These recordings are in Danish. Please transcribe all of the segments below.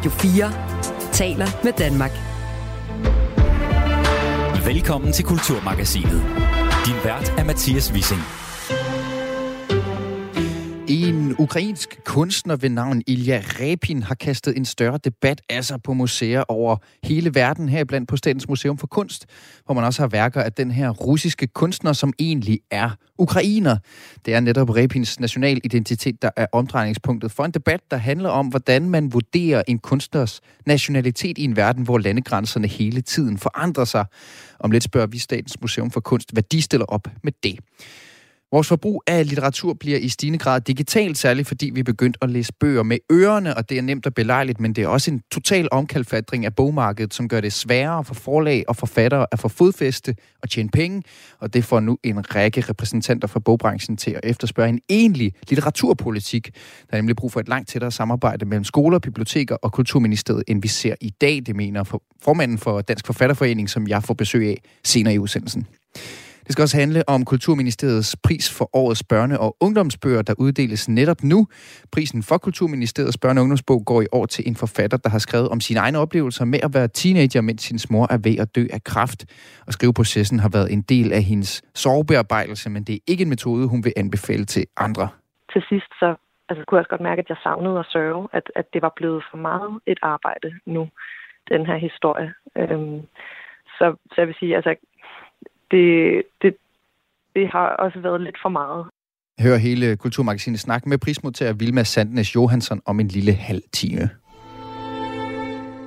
Radio 4 taler med Danmark. Velkommen til Kulturmagasinet. Din vært er Mathias Wissing. En ukrainsk kunstner ved navn Ilja Repin har kastet en større debat af sig på museer over hele verden, heriblandt på Statens Museum for Kunst, hvor man også har værker af den her russiske kunstner, som egentlig er ukrainer. Det er netop Repins national identitet, der er omdrejningspunktet for en debat, der handler om, hvordan man vurderer en kunstners nationalitet i en verden, hvor landegrænserne hele tiden forandrer sig. Om lidt spørger vi Statens Museum for Kunst, hvad de stiller op med det. Vores forbrug af litteratur bliver i stigende grad digitalt, særligt fordi vi er begyndt at læse bøger med ørerne, og det er nemt og belejligt, men det er også en total omkalfatring af bogmarkedet, som gør det sværere for forlag og forfattere at få fodfæste og tjene penge, og det får nu en række repræsentanter fra bogbranchen til at efterspørge en egentlig litteraturpolitik. Der er nemlig brug for et langt tættere samarbejde mellem skoler, biblioteker og Kulturministeriet, end vi ser i dag, det mener formanden for Dansk Forfatterforening, som jeg får besøg af senere i udsendelsen. Det skal også handle om Kulturministeriets pris for årets børne- og ungdomsbøger, der uddeles netop nu. Prisen for Kulturministeriets børne- og ungdomsbog går i år til en forfatter, der har skrevet om sine egne oplevelser med at være teenager, mens hendes mor er ved at dø af kræft. Og skriveprocessen har været en del af hendes sorgbearbejdelse, men det er ikke en metode, hun vil anbefale til andre. Til sidst så altså, kunne jeg også godt mærke, at jeg savnede at sørge, at, at det var blevet for meget et arbejde nu, den her historie. Øhm, så, så jeg vil sige, altså det, det, det har også været lidt for meget. Hør hele Kulturmagasinet snak med prismodtager Vilma Sandnes Johansson om en lille halv time.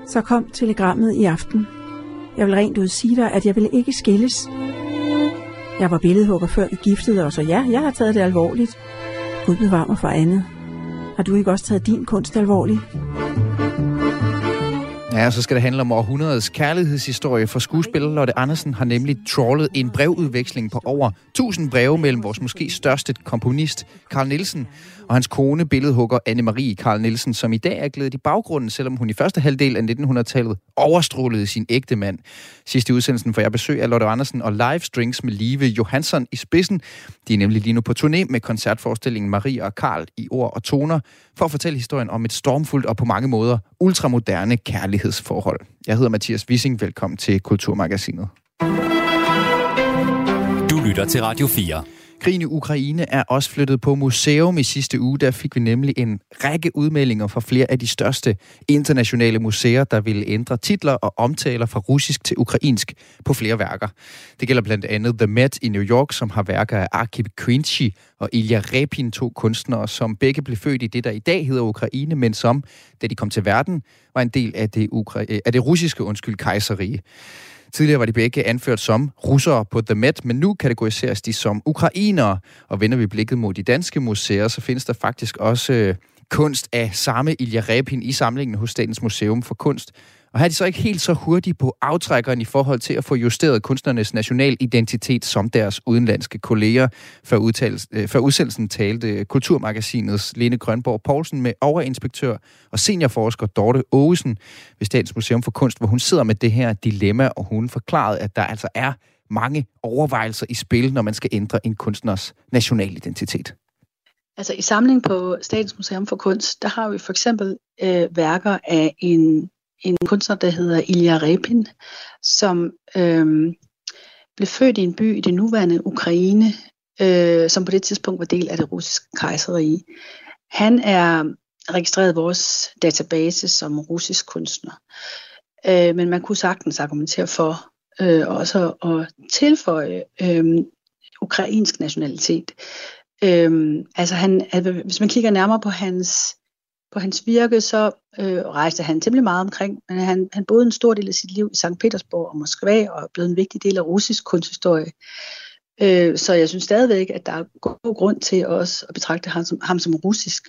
Så kom telegrammet i aften. Jeg vil rent ud sige dig, at jeg ville ikke skilles. Jeg var billedhugger før vi giftede os, og ja, jeg har taget det alvorligt. Gud bevar mig for andet. Har du ikke også taget din kunst alvorligt? Ja, så skal det handle om århundredets kærlighedshistorie, for skuespiller Lotte Andersen har nemlig trawlet en brevudveksling på over 1000 breve mellem vores måske største komponist, Carl Nielsen, og hans kone, billedhugger Anne-Marie Carl Nielsen, som i dag er glædet i baggrunden, selvom hun i første halvdel af 1900-tallet overstrålede sin ægte mand. Sidste udsendelsen får jeg besøg af Lotte Andersen og live strings med Live Johansson i spidsen. De er nemlig lige nu på turné med koncertforestillingen Marie og Karl i ord og toner, for at fortælle historien om et stormfuldt og på mange måder ultramoderne kærlighedsforhold. Jeg hedder Mathias Wissing. Velkommen til Kulturmagasinet. Du lytter til Radio 4. Krigen i Ukraine er også flyttet på museum i sidste uge. Der fik vi nemlig en række udmeldinger fra flere af de største internationale museer, der ville ændre titler og omtaler fra russisk til ukrainsk på flere værker. Det gælder blandt andet The Met i New York, som har værker af Arkip Quincy og Ilya Repin, to kunstnere, som begge blev født i det, der i dag hedder Ukraine, men som, da de kom til verden, var en del af det, Ukra- af det russiske undskyld kejserige. Tidligere var de begge anført som russere på The Met, men nu kategoriseres de som ukrainere. Og vender vi blikket mod de danske museer, så findes der faktisk også øh, kunst af samme Ilja Repin i samlingen hos Statens Museum for Kunst. Og her er de så ikke helt så hurtige på aftrækkeren i forhold til at få justeret kunstnernes national identitet som deres udenlandske kolleger. Før, øh, før udsendelsen talte Kulturmagasinets Lene Grønborg Poulsen med overinspektør og seniorforsker Dorte Ågesen ved Statens Museum for Kunst, hvor hun sidder med det her dilemma, og hun forklarede, at der altså er mange overvejelser i spil, når man skal ændre en kunstners national identitet. Altså i samling på Statens Museum for Kunst, der har vi for eksempel øh, værker af en en kunstner, der hedder Ilya Repin, som øh, blev født i en by i det nuværende Ukraine, øh, som på det tidspunkt var del af det russiske kejserige. Han er registreret i vores database som russisk kunstner. Øh, men man kunne sagtens argumentere for øh, også at tilføje øh, ukrainsk nationalitet. Øh, altså han, altså, hvis man kigger nærmere på hans på hans virke, så øh, rejste han temmelig meget omkring, men han, han boede en stor del af sit liv i St. Petersborg og Moskva, og er blevet en vigtig del af russisk kunsthistorie. Øh, så jeg synes stadigvæk, at der er god grund til også at betragte ham som, ham som russisk.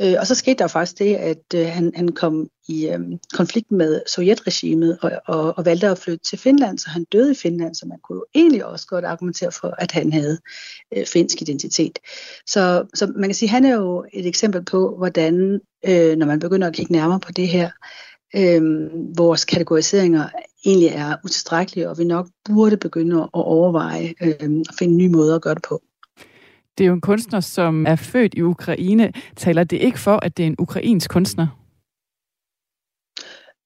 Øh, og så skete der faktisk det, at øh, han, han kom i øh, konflikt med sovjetregimet og, og, og valgte at flytte til Finland, så han døde i Finland, så man kunne jo egentlig også godt argumentere for, at han havde øh, finsk identitet. Så, så man kan sige, at han er jo et eksempel på, hvordan, øh, når man begynder at kigge nærmere på det her, øh, vores kategoriseringer egentlig er utilstrækkelige, og vi nok burde begynde at overveje øh, at finde nye måder at gøre det på. Det er jo en kunstner, som er født i Ukraine. Taler det ikke for, at det er en ukrainsk kunstner?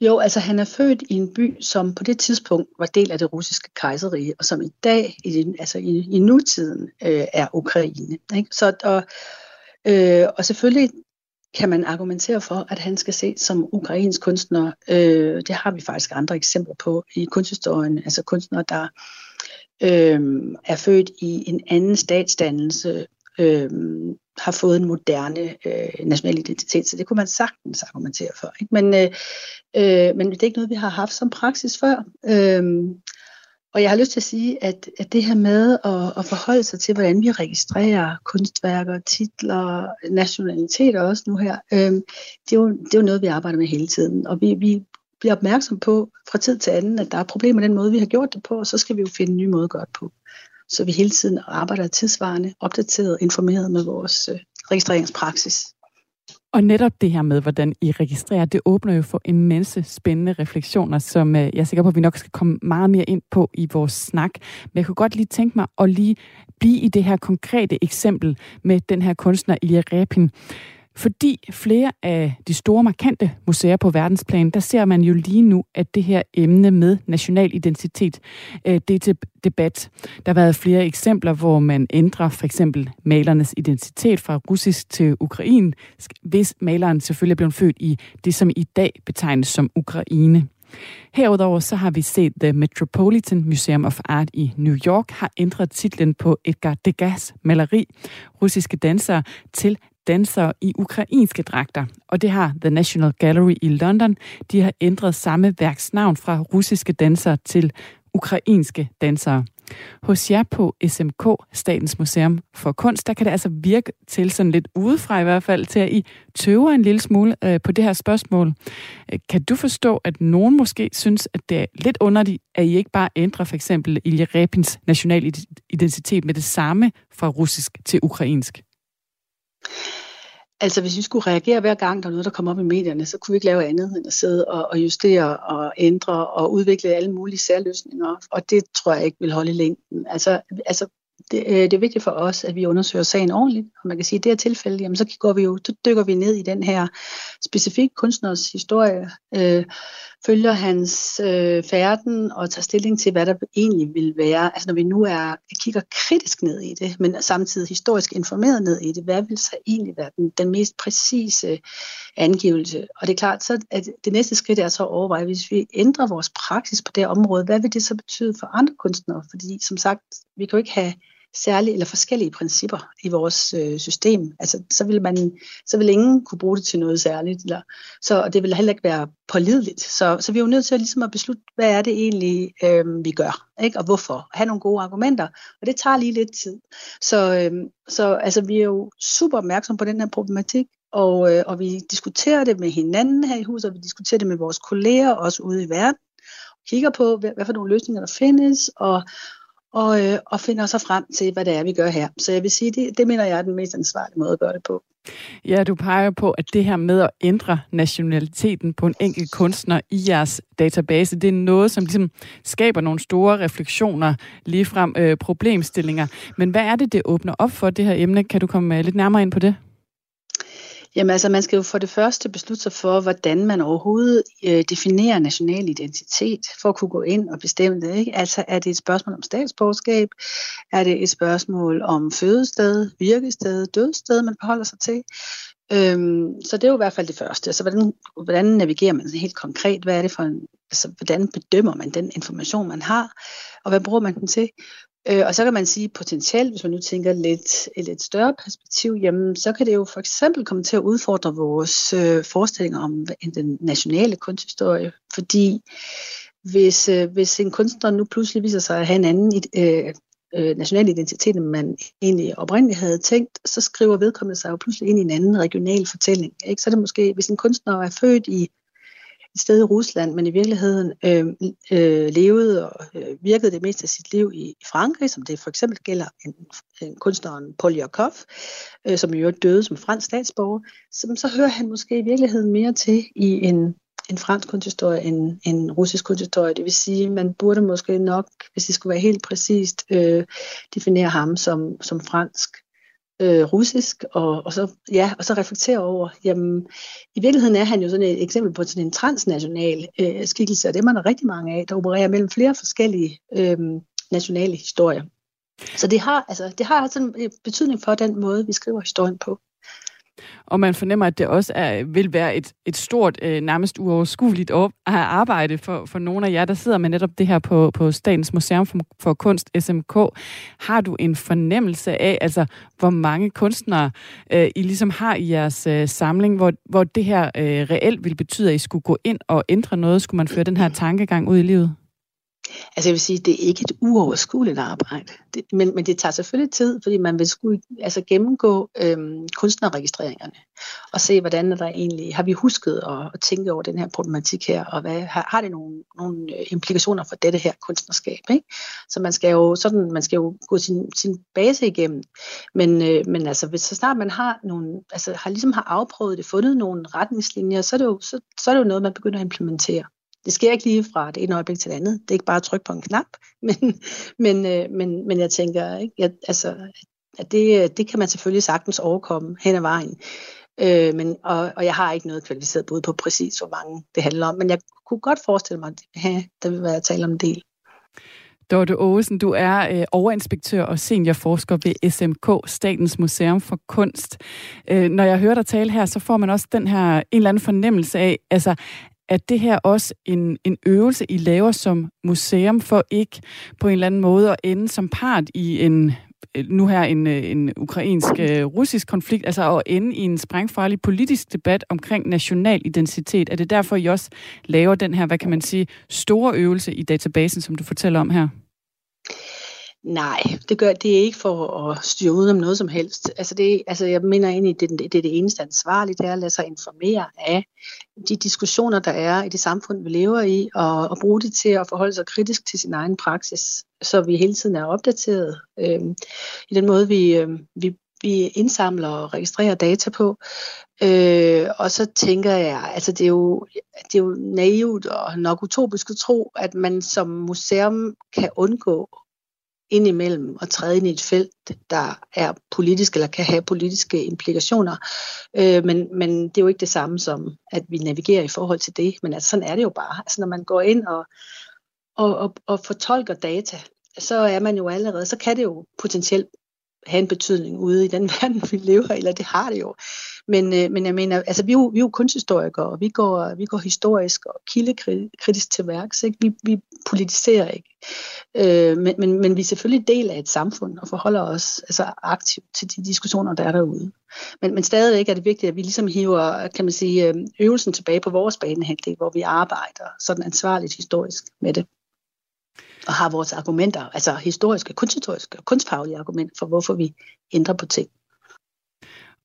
Jo, altså han er født i en by, som på det tidspunkt var del af det russiske kejserrige, og som i dag, i, altså i, i nutiden, øh, er Ukraine. Ikke? Så, og, øh, og selvfølgelig kan man argumentere for, at han skal ses som ukrainsk kunstner. Øh, det har vi faktisk andre eksempler på i kunsthistorien. Altså kunstnere, der øh, er født i en anden statsdannelse, øh, har fået en moderne øh, national identitet, så det kunne man sagtens argumentere for. Ikke? Men, øh, øh, men det er ikke noget, vi har haft som praksis før. Øh, og jeg har lyst til at sige, at, at det her med at, at forholde sig til, hvordan vi registrerer kunstværker, titler, nationaliteter også nu her, øhm, det, er jo, det er jo noget, vi arbejder med hele tiden. Og vi, vi bliver opmærksom på fra tid til anden, at der er problemer med den måde, vi har gjort det på, og så skal vi jo finde en ny måde at gøre det på så vi hele tiden arbejder tidsvarende, opdateret informeret med vores øh, registreringspraksis. Og netop det her med, hvordan I registrerer, det åbner jo for en masse spændende refleksioner, som øh, jeg er sikker på, at vi nok skal komme meget mere ind på i vores snak. Men jeg kunne godt lige tænke mig at lige blive i det her konkrete eksempel med den her kunstner Ilja Repin. Fordi flere af de store markante museer på verdensplan, der ser man jo lige nu, at det her emne med national identitet, øh, det er til debat. Der har været flere eksempler, hvor man ændrer for eksempel malernes identitet fra russisk til ukrain, hvis maleren selvfølgelig er blevet født i det, som i dag betegnes som Ukraine. Herudover så har vi set The Metropolitan Museum of Art i New York har ændret titlen på Edgar Degas maleri, russiske dansere, til dansere i ukrainske dragter, og det har The National Gallery i London. De har ændret samme værks navn fra russiske dansere til ukrainske dansere. Hos jer på SMK, Statens Museum for Kunst, der kan det altså virke til sådan lidt udefra i hvert fald, til at I tøver en lille smule øh, på det her spørgsmål. Øh, kan du forstå, at nogen måske synes, at det er lidt underligt, at I ikke bare ændrer for eksempel Ilja Repins national identitet med det samme fra russisk til ukrainsk? Altså hvis vi skulle reagere hver gang, der er noget, der kommer op i medierne, så kunne vi ikke lave andet end at sidde og, og justere og ændre og udvikle alle mulige særløsninger. Og det tror jeg ikke vil holde i længden. Altså, altså det, øh, det er vigtigt for os, at vi undersøger sagen ordentligt. Og man kan sige, at i det her tilfælde, jamen, så, går vi jo, så dykker vi ned i den her specifikke kunstners historie, øh, følger hans øh, færden og tager stilling til, hvad der egentlig vil være. Altså når vi nu er, kigger kritisk ned i det, men samtidig historisk informeret ned i det, hvad vil så egentlig være den, den mest præcise øh, angivelse? Og det er klart, så at det næste skridt er så at overveje, hvis vi ændrer vores praksis på det område, hvad vil det så betyde for andre kunstnere? Fordi som sagt, vi kan jo ikke have særlige eller forskellige principper i vores øh, system. Altså, så vil man, så vil ingen kunne bruge det til noget særligt, eller, så det vil heller ikke være pålideligt. Så, så vi er jo nødt til at, ligesom at beslutte, hvad er det egentlig, øh, vi gør, ikke? og hvorfor. Have nogle gode argumenter, og det tager lige lidt tid. Så, øh, så altså, vi er jo super opmærksomme på den her problematik, og, øh, og vi diskuterer det med hinanden her i huset, og vi diskuterer det med vores kolleger også ude i verden, kigger på, hvad, hvad for nogle løsninger der findes, og, og, øh, og finder så frem til, hvad det er, vi gør her. Så jeg vil sige, det, det mener jeg er den mest ansvarlige måde at gøre det på. Ja, du peger på, at det her med at ændre nationaliteten på en enkelt kunstner i jeres database, det er noget, som ligesom skaber nogle store refleksioner, ligefrem øh, problemstillinger. Men hvad er det, det åbner op for, det her emne? Kan du komme øh, lidt nærmere ind på det? Jamen altså, man skal jo for det første beslutte sig for, hvordan man overhovedet øh, definerer national identitet, for at kunne gå ind og bestemme det. Ikke? Altså, er det et spørgsmål om statsborgerskab? Er det et spørgsmål om fødested, virkested, dødsted, man forholder sig til? Øhm, så det er jo i hvert fald det første. Altså, hvordan, hvordan navigerer man helt konkret? Hvad er det for en, altså, hvordan bedømmer man den information, man har? Og hvad bruger man den til? Øh, og så kan man sige potentielt, hvis man nu tænker lidt et lidt større perspektiv, jamen så kan det jo for eksempel komme til at udfordre vores øh, forestillinger om den nationale kunsthistorie, fordi hvis, øh, hvis en kunstner nu pludselig viser sig at have en anden øh, øh, national identitet, end man egentlig oprindeligt havde tænkt, så skriver vedkommende sig jo pludselig ind i en anden regional fortælling. Ikke? Så er det måske, hvis en kunstner er født i sted i Rusland, men i virkeligheden øh, øh, levede og øh, virkede det meste af sit liv i, i Frankrig, som det for eksempel gælder en, en kunstneren Paul Jakov, øh, som jo døde som fransk statsborger, som, så hører han måske i virkeligheden mere til i en, en fransk kunsthistorie end en russisk kunsthistorie. Det vil sige, man burde måske nok, hvis det skulle være helt præcist, øh, definere ham som, som fransk øh, russisk, og, og, så, ja, og så reflektere over, jamen, i virkeligheden er han jo sådan et eksempel på sådan en transnational øh, skikkelse, og det er man rigtig mange af, der opererer mellem flere forskellige øh, nationale historier. Så det har, altså, det har altså en betydning for den måde, vi skriver historien på. Og man fornemmer, at det også er, vil være et, et stort, øh, nærmest uoverskueligt op, arbejde for, for nogle af jer, der sidder med netop det her på, på Statens Museum for, for Kunst, SMK. Har du en fornemmelse af, altså, hvor mange kunstnere øh, I ligesom har i jeres øh, samling, hvor, hvor det her øh, reelt vil betyde, at I skulle gå ind og ændre noget? Skulle man føre den her tankegang ud i livet? Altså jeg vil sige, det er ikke et uoverskueligt arbejde, det, men, men det tager selvfølgelig tid, fordi man vil skulle altså gennemgå øhm, kunstnerregistreringerne og se, hvordan er der egentlig, har vi husket at, at tænke over den her problematik her, og hvad, har, har det nogle, nogle øh, implikationer for dette her kunstnerskab, ikke? Så man skal jo, sådan, man skal jo gå sin, sin base igennem, men, øh, men altså, hvis så snart man har nogle, altså har ligesom har afprøvet det, fundet nogle retningslinjer, så er det jo, så, så er det jo noget, man begynder at implementere. Det sker ikke lige fra det ene øjeblik til det andet. Det er ikke bare at trykke på en knap. Men, men, øh, men, men jeg tænker, ikke, jeg, altså, at det, det kan man selvfølgelig sagtens overkomme hen ad vejen. Øh, men, og, og jeg har ikke noget kvalificeret bud på præcis, hvor mange det handler om. Men jeg kunne godt forestille mig, at der vil være tale om en del. Dorte Aarhusen, du er øh, overinspektør og seniorforsker ved SMK, Statens Museum for Kunst. Øh, når jeg hører dig tale her, så får man også den her en eller anden fornemmelse af, altså, at det her også en, en øvelse, I laver som museum, for ikke på en eller anden måde at ende som part i en nu her en, en ukrainsk-russisk øh, konflikt, altså at ende i en sprængfarlig politisk debat omkring national identitet. Er det derfor, I også laver den her, hvad kan man sige, store øvelse i databasen, som du fortæller om her? Nej, det gør det er ikke for at styre ud om noget som helst. Altså, det, altså jeg mener egentlig, det, det er det eneste ansvarlige, det er at lade sig informere af de diskussioner, der er i det samfund, vi lever i, og, og bruge det til at forholde sig kritisk til sin egen praksis, så vi hele tiden er opdateret øh, i den måde, vi, øh, vi, vi indsamler og registrerer data på. Øh, og så tænker jeg, altså det er, jo, det er jo naivt og nok utopisk at tro, at man som museum kan undgå indimellem og træde ind i et felt, der er politisk eller kan have politiske implikationer. Øh, men, men det er jo ikke det samme som, at vi navigerer i forhold til det. Men altså, sådan er det jo bare. Altså, når man går ind og, og, og, og fortolker data, så er man jo allerede, så kan det jo potentielt have en betydning ude i den verden, vi lever i, eller det har det jo. Men, øh, men jeg mener, altså vi er jo, vi er jo kunsthistorikere, og vi går, vi går historisk og kildekritisk til værks. Ikke? Vi, vi politiserer ikke. Øh, men, men, men vi er selvfølgelig del af et samfund og forholder os altså, aktivt til de diskussioner, der er derude. Men, men stadigvæk er det vigtigt, at vi ligesom hiver kan man sige, øhm, øvelsen tilbage på vores banehalvdel, hvor vi arbejder sådan ansvarligt historisk med det og har vores argumenter, altså historiske, kunsthistoriske og kunstfaglige argumenter for, hvorfor vi ændrer på ting.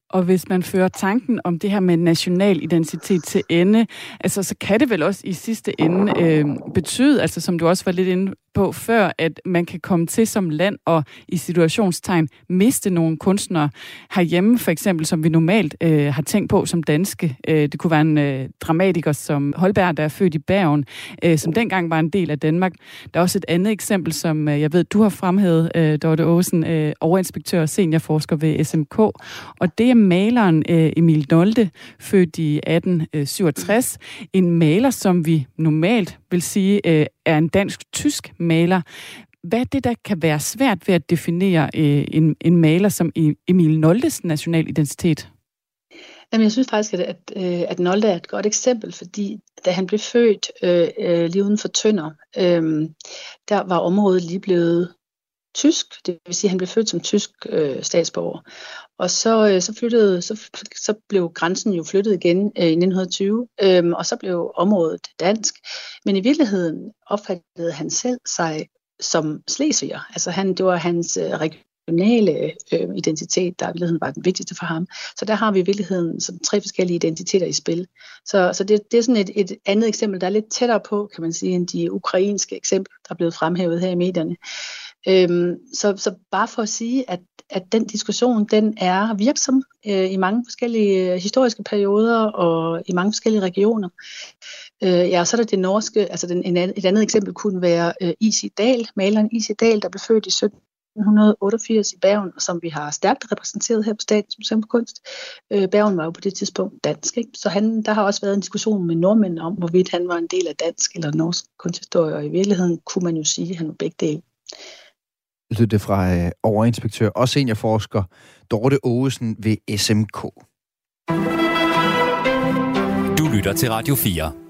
Og hvis man fører tanken om det her med national identitet til ende, altså så kan det vel også i sidste ende øh, betyde, altså som du også var lidt inde på før, at man kan komme til som land og i situationstegn miste nogle kunstnere herhjemme, for eksempel, som vi normalt øh, har tænkt på som danske. Øh, det kunne være en øh, dramatiker som Holberg, der er født i Bergen, øh, som dengang var en del af Danmark. Der er også et andet eksempel, som øh, jeg ved, du har fremhævet, øh, Dorte Aasen, øh, overinspektør og seniorforsker ved SMK, og det er maleren øh, Emil Nolde, født i 1867. Øh, en maler, som vi normalt vil sige øh, er en dansk-tysk maler. Hvad er det, der kan være svært ved at definere øh, en, en maler som e- Emil Noldes national identitet? Jamen, jeg synes faktisk, at, at, øh, at Nolde er et godt eksempel, fordi da han blev født øh, øh, lige uden for Tønder, øh, der var området lige blevet tysk, det vil sige, at han blev født som tysk øh, statsborger. Og så, øh, så, flyttede, så, så blev grænsen jo flyttet igen øh, i 1920, øh, og så blev området dansk. Men i virkeligheden opfattede han selv sig som slesviger. Altså han, det var hans øh, regionale øh, identitet, der i virkeligheden var den vigtigste for ham. Så der har vi i virkeligheden sådan tre forskellige identiteter i spil. Så, så det, det er sådan et, et andet eksempel, der er lidt tættere på, kan man sige, end de ukrainske eksempler, der er blevet fremhævet her i medierne. Øhm, så, så bare for at sige, at, at den diskussion, den er virksom øh, i mange forskellige øh, historiske perioder og i mange forskellige regioner. Øh, ja, så er der det norske, altså den, en, et andet eksempel kunne være øh, Isi Dahl, maleren Isi Dahl, der blev født i 17 1988 i Bergen, som vi har stærkt repræsenteret her på Statens Museum for Kunst. Øh, Bergen var jo på det tidspunkt dansk, ikke? så han, der har også været en diskussion med nordmænd om, hvorvidt han var en del af dansk eller norsk kunsthistorie, og i virkeligheden kunne man jo sige, at han var begge dele. Lød det fra øh, overinspektør og seniorforsker Dorte Ågesen ved SMK. Du lytter til Radio 4.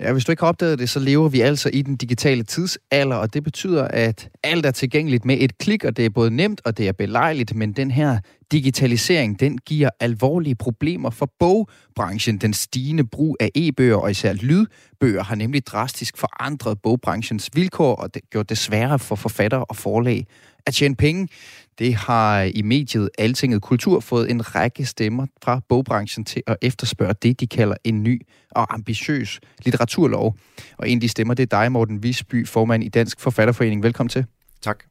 Ja, hvis du ikke har opdaget det, så lever vi altså i den digitale tidsalder, og det betyder, at alt er tilgængeligt med et klik, og det er både nemt og det er belejligt, men den her digitalisering, den giver alvorlige problemer for bogbranchen. Den stigende brug af e-bøger og især lydbøger har nemlig drastisk forandret bogbranchens vilkår, og det gjort det sværere for forfattere og forlag at tjene penge. Det har i mediet Altinget Kultur fået en række stemmer fra bogbranchen til at efterspørge det, de kalder en ny og ambitiøs litteraturlov. Og en af de stemmer, det er dig, Morten Visby, formand i Dansk Forfatterforening. Velkommen til. Tak.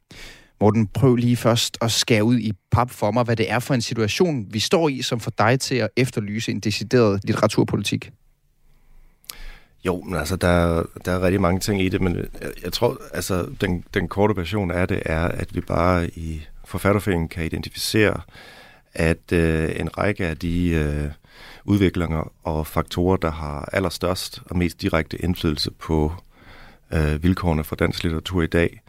Morten, prøv lige først at skære ud i pap for mig, hvad det er for en situation, vi står i, som får dig til at efterlyse en decideret litteraturpolitik. Jo, men altså, der, der er rigtig mange ting i det, men jeg, jeg tror, altså, den, den korte version af det er, at vi bare i forfatterforeningen kan identificere, at øh, en række af de øh, udviklinger og faktorer, der har allerstørst og mest direkte indflydelse på øh, vilkårene for dansk litteratur i dag,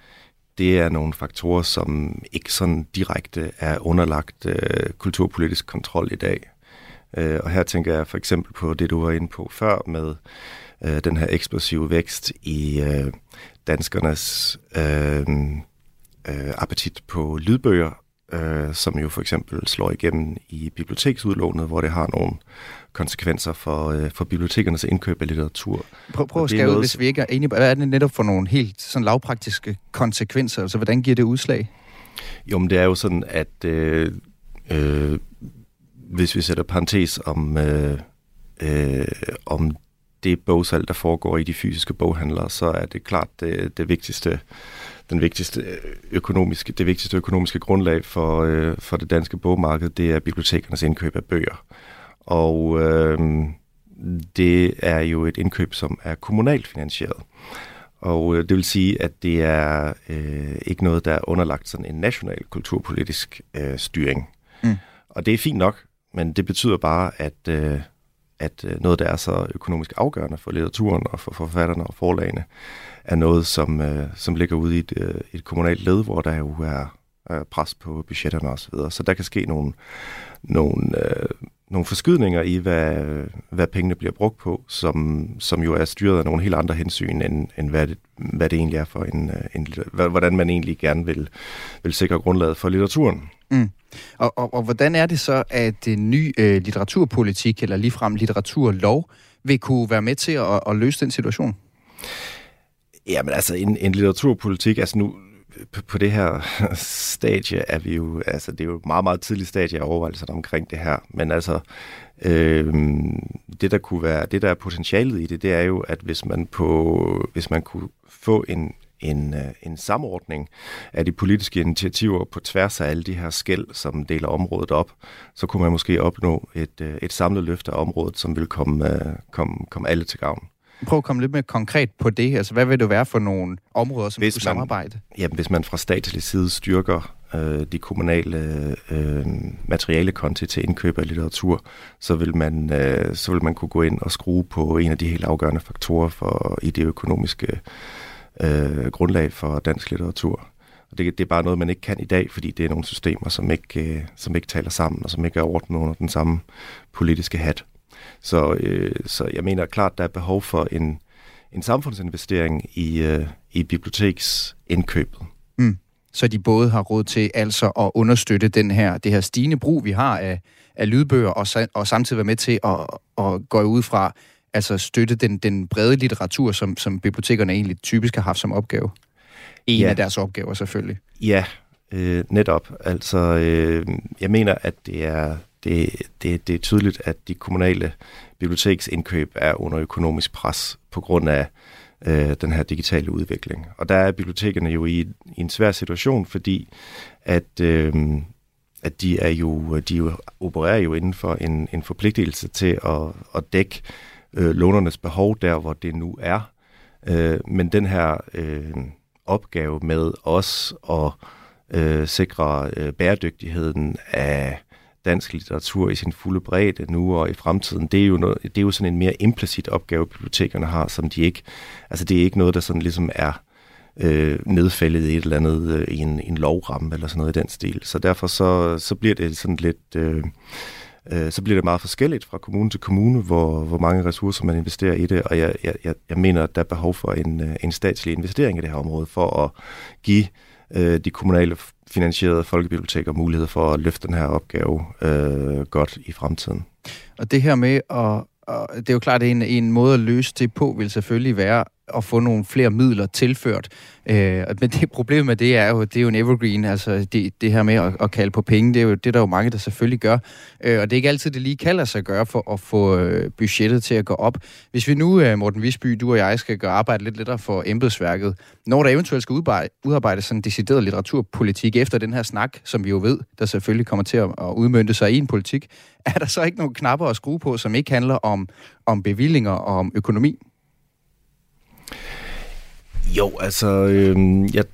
det er nogle faktorer, som ikke sådan direkte er underlagt øh, kulturpolitisk kontrol i dag. Øh, og her tænker jeg for eksempel på det, du var inde på før med øh, den her eksplosive vækst i øh, danskernes øh, øh, appetit på lydbøger, øh, som jo for eksempel slår igennem i biblioteksudlånet, hvor det har nogle konsekvenser for, øh, for bibliotekernes indkøb af litteratur. Prøv, prøv at skære ud, hvis vi ikke er enige. Hvad er det netop for nogle helt sådan lavpraktiske konsekvenser? Altså, hvordan giver det udslag? Jo, men det er jo sådan, at øh, øh, hvis vi sætter parentes om, øh, øh, om det bogsalg, der foregår i de fysiske boghandlere, så er det klart det, det vigtigste den vigtigste økonomiske, det vigtigste økonomiske grundlag for, øh, for det danske bogmarked, det er bibliotekernes indkøb af bøger. Og øh, det er jo et indkøb, som er kommunalt finansieret. Og øh, det vil sige, at det er øh, ikke noget, der er underlagt sådan en national kulturpolitisk øh, styring. Mm. Og det er fint nok, men det betyder bare, at, øh, at øh, noget, der er så økonomisk afgørende for litteraturen og for forfatterne og forlagene, er noget, som, øh, som ligger ude i et, øh, et kommunalt led, hvor der jo er, er pres på budgetterne osv. Så, så der kan ske nogle, nogle, øh, nogle forskydninger i, hvad, hvad pengene bliver brugt på, som, som jo er styret af nogle helt andre hensyn, end, end hvad, det, hvad det egentlig er for en, øh, en hvordan man egentlig gerne vil, vil sikre grundlaget for litteraturen. Mm. Og, og, og hvordan er det så, at en ny øh, litteraturpolitik, eller ligefrem litteraturlov, vil kunne være med til at, at løse den situation? Jamen altså, en, en litteraturpolitik, altså nu, på, på det her stadie er vi jo, altså det er jo et meget, meget tidligt stadie af overvejelserne omkring det her, men altså, øh, det der kunne være, det der er potentialet i det, det er jo, at hvis man på, hvis man kunne få en, en, øh, en samordning af de politiske initiativer på tværs af alle de her skæld, som deler området op, så kunne man måske opnå et, øh, et samlet løft af området, som vil komme, øh, komme, komme alle til gavn. Prøv at komme lidt mere konkret på det. Altså, hvad vil det være for nogle områder, som hvis du samarbejde? Jamen, hvis man fra statslig side styrker øh, de kommunale øh, materialekonti til indkøb af litteratur, så vil, man, øh, så vil man kunne gå ind og skrue på en af de helt afgørende faktorer for, i det økonomiske øh, grundlag for dansk litteratur. Og det, det er bare noget, man ikke kan i dag, fordi det er nogle systemer, som ikke, øh, som ikke taler sammen, og som ikke er ordnet under den samme politiske hat. Så, øh, så jeg mener klart, der er behov for en, en samfundsinvestering i, øh, i biblioteksindkøbet. Mm. Så de både har råd til altså at understøtte den her, det her stigende brug, vi har af, af lydbøger, og, og samtidig være med til at, at gå ud fra, altså støtte den, den brede litteratur, som, som bibliotekerne egentlig typisk har haft som opgave. En ja. af deres opgaver selvfølgelig. Ja, øh, netop. Altså, øh, jeg mener, at det er det, det, det er tydeligt, at de kommunale biblioteksindkøb er under økonomisk pres på grund af øh, den her digitale udvikling. Og der er bibliotekerne jo i, i en svær situation, fordi at, øh, at de er jo de jo, opererer jo inden for en, en forpligtelse til at, at dække øh, lånernes behov der, hvor det nu er. Øh, men den her øh, opgave med os at øh, sikre øh, bæredygtigheden af dansk litteratur i sin fulde bredde nu og i fremtiden, det er jo, noget, det er jo sådan en mere implicit opgave, bibliotekerne har, som de ikke, altså det er ikke noget, der sådan ligesom er øh, nedfældet i et eller andet, øh, i en, en lovramme eller sådan noget i den stil. Så derfor så, så bliver det sådan lidt, øh, øh, så bliver det meget forskelligt fra kommune til kommune, hvor, hvor mange ressourcer man investerer i det, og jeg, jeg, jeg mener, at der er behov for en, øh, en statslig investering i det her område, for at give øh, de kommunale finansierede folkebiblioteker mulighed for at løfte den her opgave øh, godt i fremtiden. Og det her med at og det er jo klart, at en, en måde at løse det på vil selvfølgelig være at få nogle flere midler tilført. Øh, men det problem med det er jo, det er jo en evergreen, altså det, det her med at, at kalde på penge, det er jo det, der jo mange, der selvfølgelig gør. Øh, og det er ikke altid, det lige kalder sig at gøre for at få øh, budgettet til at gå op. Hvis vi nu, øh, Morten Visby, du og jeg, skal gøre arbejde lidt lettere for embedsværket, når der eventuelt skal udarbejde, sådan en decideret litteraturpolitik efter den her snak, som vi jo ved, der selvfølgelig kommer til at, at udmønte sig i en politik, er der så ikke nogen knapper at skrue på, som ikke handler om, om bevillinger og om økonomi? Jo, altså, øh, jeg,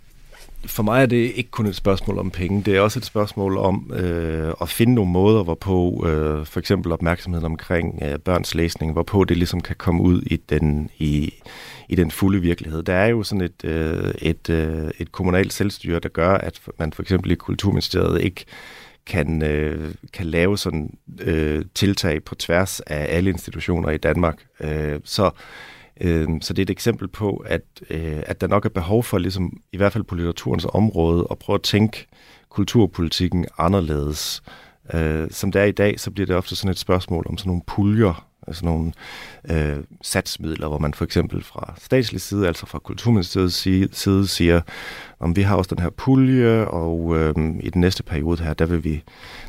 for mig er det ikke kun et spørgsmål om penge. Det er også et spørgsmål om øh, at finde nogle måder, hvorpå øh, for eksempel opmærksomheden omkring øh, børns læsning, hvorpå det ligesom kan komme ud i den, i, i den fulde virkelighed. Der er jo sådan et, øh, et, øh, et kommunalt selvstyre, der gør, at man for eksempel i Kulturministeriet ikke kan, øh, kan lave sådan øh, tiltag på tværs af alle institutioner i Danmark. Øh, så Øhm, så det er et eksempel på, at, øh, at der nok er behov for, ligesom, i hvert fald på litteraturens område, at prøve at tænke kulturpolitikken anderledes. Øh, som det er i dag, så bliver det ofte sådan et spørgsmål om sådan nogle puljer, altså nogle øh, satsmidler, hvor man for eksempel fra statslig side, altså fra Kulturministeriets side, siger, om vi har også den her pulje, og øh, i den næste periode her, der vil vi,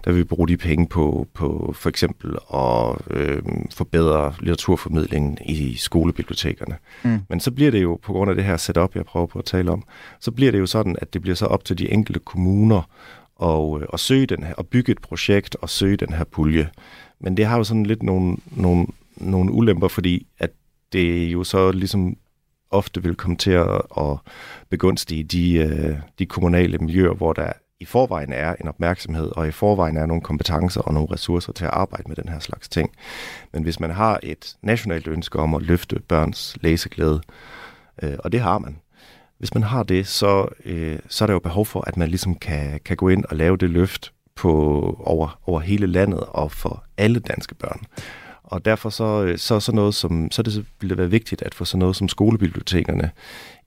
der vil vi bruge de penge på, på for eksempel at øh, forbedre litteraturformidlingen i skolebibliotekerne. Mm. Men så bliver det jo, på grund af det her setup, jeg prøver på at tale om, så bliver det jo sådan, at det bliver så op til de enkelte kommuner og, øh, at søge den her, og bygge et projekt og søge den her pulje. Men det har jo sådan lidt nogle, nogle, nogle ulemper, fordi at det jo så ligesom ofte vil komme til at, at begunstige de, øh, de kommunale miljøer, hvor der i forvejen er en opmærksomhed, og i forvejen er nogle kompetencer og nogle ressourcer til at arbejde med den her slags ting. Men hvis man har et nationalt ønske om at løfte børns læseglæde, øh, og det har man, hvis man har det, så, øh, så er der jo behov for, at man ligesom kan, kan gå ind og lave det løft på, over, over hele landet og for alle danske børn. Og derfor så, så, så, noget som, så det, vil det være vigtigt at få sådan noget som skolebibliotekerne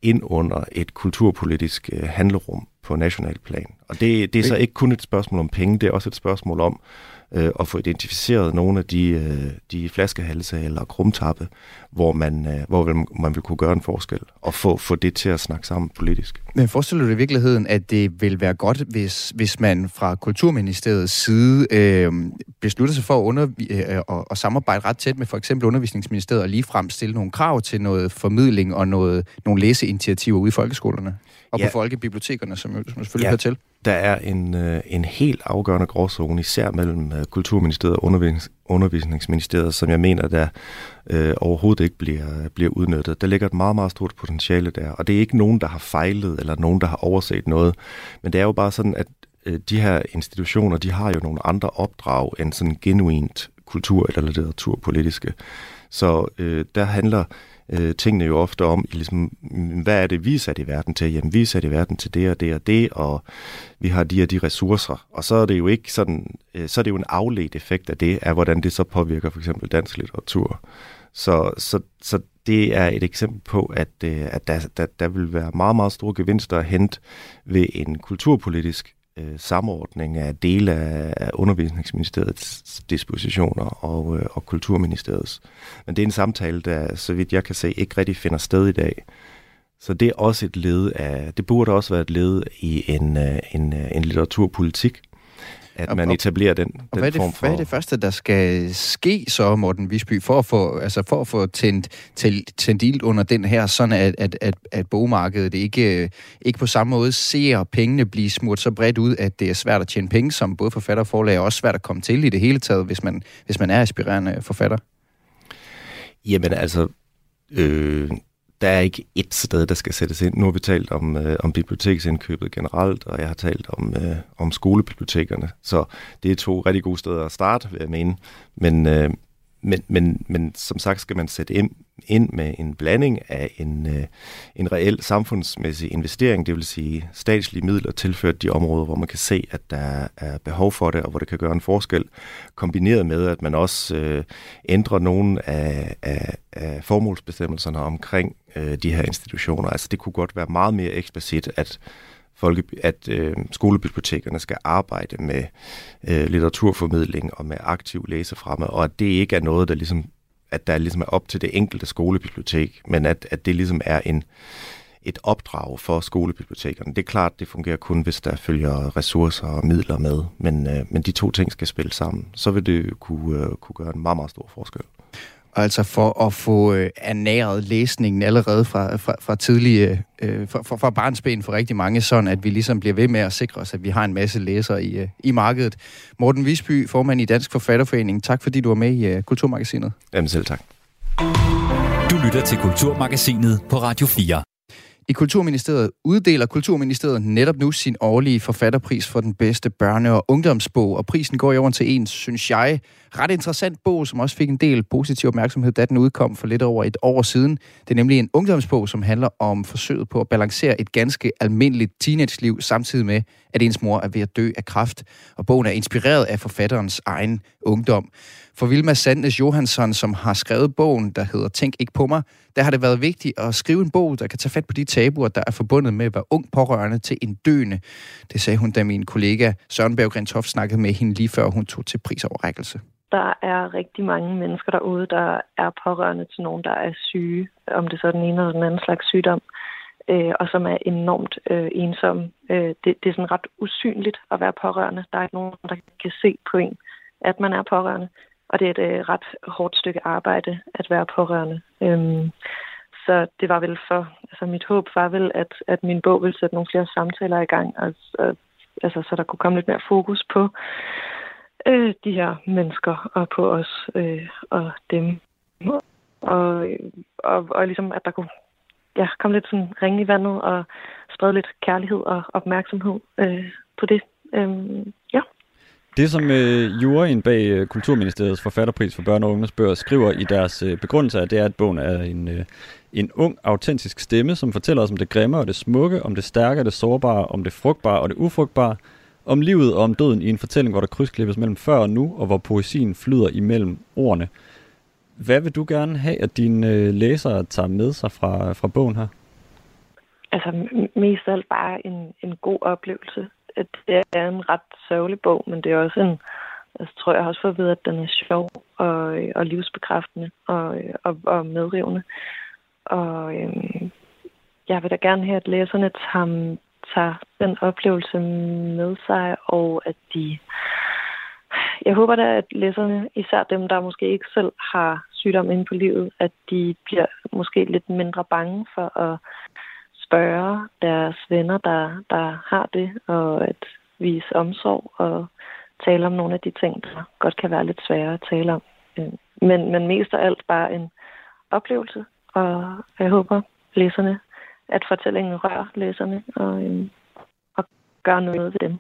ind under et kulturpolitisk øh, handlerum på national plan. Og det, det er så ikke kun et spørgsmål om penge, det er også et spørgsmål om øh, og få identificeret nogle af de, øh, de flaskehalse eller krumtappe, hvor man, øh, hvor man vil kunne gøre en forskel, og få, få det til at snakke sammen politisk. Men forestiller du dig i virkeligheden, at det vil være godt, hvis, hvis man fra Kulturministeriets side øh, beslutter sig for at, under, øh, at, at samarbejde ret tæt med for eksempel Undervisningsministeriet og ligefrem stille nogle krav til noget formidling og noget, nogle læseinitiativer ude i folkeskolerne? Og ja. på folkebibliotekerne, som, som selvfølgelig ja. hører til. Der er en, øh, en helt afgørende gråzone, især mellem øh, Kulturministeriet og Undervisnings, Undervisningsministeriet, som jeg mener, der øh, overhovedet ikke bliver, bliver udnyttet. Der ligger et meget, meget stort potentiale der, og det er ikke nogen, der har fejlet, eller nogen, der har overset noget, men det er jo bare sådan, at øh, de her institutioner, de har jo nogle andre opdrag end sådan genuint kultur- eller litteraturpolitiske. Så øh, der handler øh, tingene jo ofte om, ligesom, mm, hvad er det, vi er sat i verden til? Jamen, vi er sat i verden til det og det og det, og vi har de og de ressourcer. Og så er det jo ikke sådan, øh, så er det jo en afledt effekt af det, af hvordan det så påvirker for eksempel dansk litteratur. Så, så, så det er et eksempel på, at, øh, at der, der, der vil være meget, meget store gevinster at hente ved en kulturpolitisk øh, samordning af dele af undervisningsministeriets dispositioner og, øh, og kulturministeriets. Men det er en samtale, der, så vidt jeg kan se, ikke rigtig finder sted i dag. Så det er også et led af, det burde også være et led i en, øh, en, øh, en litteraturpolitik, at man etablerer den, den og hvad det, form for... hvad er det første, der skal ske så, Morten Visby, for at få, altså for at få tændt, tændt, tændt ild under den her, sådan at, at, at, at bogmarkedet ikke, ikke på samme måde ser pengene blive smurt så bredt ud, at det er svært at tjene penge, som både forfatter og forlag, er også svært at komme til i det hele taget, hvis man, hvis man er aspirerende forfatter? Jamen altså, øh, der er ikke ét sted, der skal sættes ind. Nu har vi talt om, øh, om biblioteksindkøbet generelt, og jeg har talt om, øh, om skolebibliotekerne. Så det er to rigtig gode steder at starte, vil jeg mene. Men, øh, men, men, men som sagt skal man sætte ind, ind med en blanding af en, øh, en reel samfundsmæssig investering, det vil sige statslige midler tilført de områder, hvor man kan se, at der er behov for det, og hvor det kan gøre en forskel, kombineret med, at man også øh, ændrer nogle af, af, af formålsbestemmelserne omkring øh, de her institutioner. Altså det kunne godt være meget mere eksplicit, at folke, at øh, skolebibliotekerne skal arbejde med øh, litteraturformidling og med aktiv læsefremme, og at det ikke er noget, der ligesom, at der ligesom er op til det enkelte skolebibliotek, men at, at det ligesom er en, et opdrag for skolebibliotekerne. Det er klart, det fungerer kun, hvis der følger ressourcer og midler med, men, øh, men de to ting skal spille sammen. Så vil det kunne, øh, kunne gøre en meget, meget stor forskel altså for at få øh, ernæret læsningen allerede fra, fra, fra tidlige, øh, fra, fra, fra barnsben for rigtig mange, sådan at vi ligesom bliver ved med at sikre os, at vi har en masse læsere i, øh, i markedet. Morten Visby, formand i Dansk Forfatterforening, tak fordi du var med i øh, Kulturmagasinet. Jamen selv tak. Du lytter til Kulturmagasinet på Radio 4. I Kulturministeriet uddeler Kulturministeriet netop nu sin årlige forfatterpris for den bedste børne- og ungdomsbog, og prisen går i over til en, synes jeg, ret interessant bog, som også fik en del positiv opmærksomhed, da den udkom for lidt over et år siden. Det er nemlig en ungdomsbog, som handler om forsøget på at balancere et ganske almindeligt teenageliv, samtidig med, at ens mor er ved at dø af kræft. Og bogen er inspireret af forfatterens egen ungdom. For Vilma Sandnes Johansson, som har skrevet bogen, der hedder Tænk ikke på mig, der har det været vigtigt at skrive en bog, der kan tage fat på de tabuer, der er forbundet med at være ung pårørende til en døende. Det sagde hun, da min kollega Søren Berggren Toft snakkede med hende lige før hun tog til prisoverrækkelse. Der er rigtig mange mennesker derude, der er pårørende til nogen, der er syge, om det så er den ene eller den anden slags sygdom, øh, og som er enormt øh, ensomme. Øh, det, det er sådan ret usynligt at være pårørende. Der er ikke nogen, der kan se på en, at man er pårørende. Og det er et øh, ret hårdt stykke arbejde at være pårørende. Øhm, så det var vel for, altså mit håb var vel, at, at min bog ville sætte nogle flere samtaler i gang, og, og, altså, så der kunne komme lidt mere fokus på øh, de her mennesker, og på os øh, og dem. Og, og, og ligesom, at der kunne ja, komme lidt sådan ringe i vandet, og sprede lidt kærlighed og opmærksomhed øh, på det. Øh. Det, som øh, juryen bag øh, Kulturministeriets forfatterpris for børne- og ungdomsbøger skriver i deres øh, begrundelse, det er, at bogen er en, øh, en ung, autentisk stemme, som fortæller os om det grimme og det smukke, om det stærke og det sårbare, om det frugtbare og det ufrugtbare, om livet og om døden i en fortælling, hvor der krydsklippes mellem før og nu, og hvor poesien flyder imellem ordene. Hvad vil du gerne have, at dine øh, læsere tager med sig fra, fra bogen her? Altså mest af alt bare en, en god oplevelse at det er en ret sørgelig bog, men det er også en, altså, tror jeg også for at vide, at den er sjov og, og livsbekræftende og, og, og medrivende. Og øhm, jeg vil da gerne have, at læserne tager, tager den oplevelse med sig, og at de... Jeg håber da, at læserne, især dem, der måske ikke selv har sygdom inde på livet, at de bliver måske lidt mindre bange for at spørge deres venner, der, der har det, og at vise omsorg og tale om nogle af de ting, der godt kan være lidt svære at tale om. Øh, men, men mest af alt bare en oplevelse, og jeg håber læserne, at fortællingen rører læserne og, øh, og gør noget ved dem.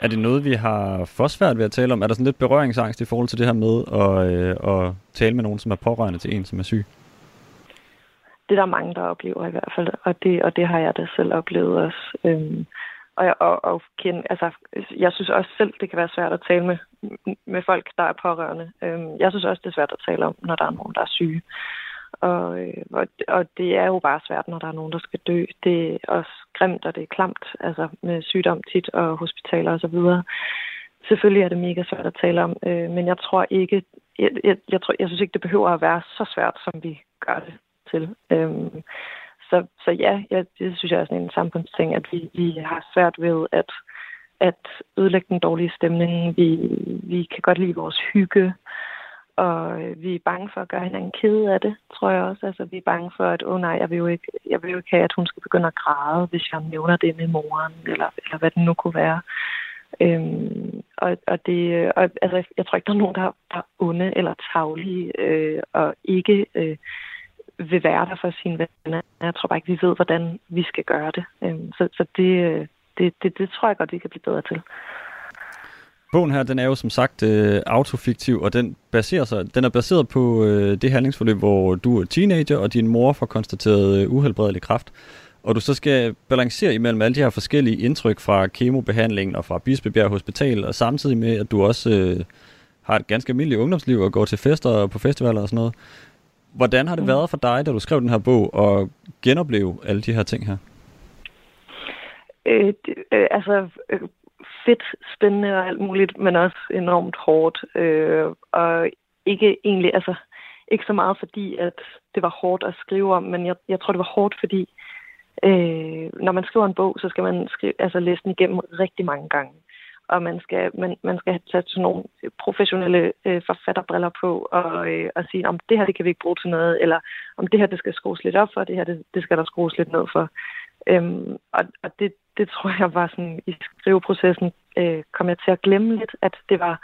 Er det noget, vi har for svært ved at tale om? Er der sådan lidt berøringsangst i forhold til det her med at, øh, at tale med nogen, som er pårørende til en, som er syg? Det er der mange, der oplever i hvert fald, og det, og det har jeg da selv oplevet også. Øhm, og, og, og kende, altså, jeg synes også selv, det kan være svært at tale med, med folk, der er pårørende. Øhm, jeg synes også, det er svært at tale om, når der er nogen, der er syge. Og, øh, og, og det er jo bare svært, når der er nogen, der skal dø. Det er også grimt, og det er klamt, altså med sygdom tit og hospitaler og så videre. Selvfølgelig er det mega svært at tale om, øh, men jeg tror ikke, jeg, jeg, jeg, tror, jeg synes ikke, det behøver at være så svært, som vi gør det til. Øhm, så, så ja, ja, det synes jeg er sådan en samfundsting, at vi, vi har svært ved at, at ødelægge den dårlige stemning. Vi, vi kan godt lide vores hygge, og øh, vi er bange for at gøre hinanden ked af det, tror jeg også. Altså, vi er bange for, at åh oh, nej, jeg vil, jo ikke, jeg vil jo ikke have, at hun skal begynde at græde, hvis jeg nævner det med moren, eller, eller hvad det nu kunne være. Øhm, og, og det, og, altså, jeg tror ikke, der er nogen, der er onde eller tavlige, øh, og ikke øh, vil være der for sine venner. Jeg tror bare ikke, vi ved, hvordan vi skal gøre det. Øhm, så så det, øh, det, det, det tror jeg godt, vi kan blive bedre til. Bogen her, den er jo som sagt øh, autofiktiv, og den, baserer sig, den er baseret på øh, det handlingsforløb, hvor du er teenager, og din mor får konstateret øh, uhelbredelig kræft. Og du så skal balancere imellem alle de her forskellige indtryk fra kemobehandlingen og fra Bispebjerg Hospital, og samtidig med, at du også øh, har et ganske almindeligt ungdomsliv og går til fester og på festivaler og sådan noget. Hvordan har det været for dig, da du skrev den her bog, og genopleve alle de her ting her? Øh, det, øh, altså, øh, fedt, spændende og alt muligt, men også enormt hårdt. Øh, og ikke egentlig, altså, ikke så meget fordi, at det var hårdt at skrive om, men jeg, jeg tror, det var hårdt, fordi øh, når man skriver en bog, så skal man skrive, altså, læse den igennem rigtig mange gange og man skal, man, man skal have sat sådan nogle øh, professionelle øh, forfatterbriller på og, øh, og sige, om det her det kan vi ikke bruge til noget, eller om det her det skal skrues lidt op for, det her det, det skal der skrues lidt ned for. Øhm, og og det, det tror jeg var sådan, i skriveprocessen øh, kom jeg til at glemme lidt, at det var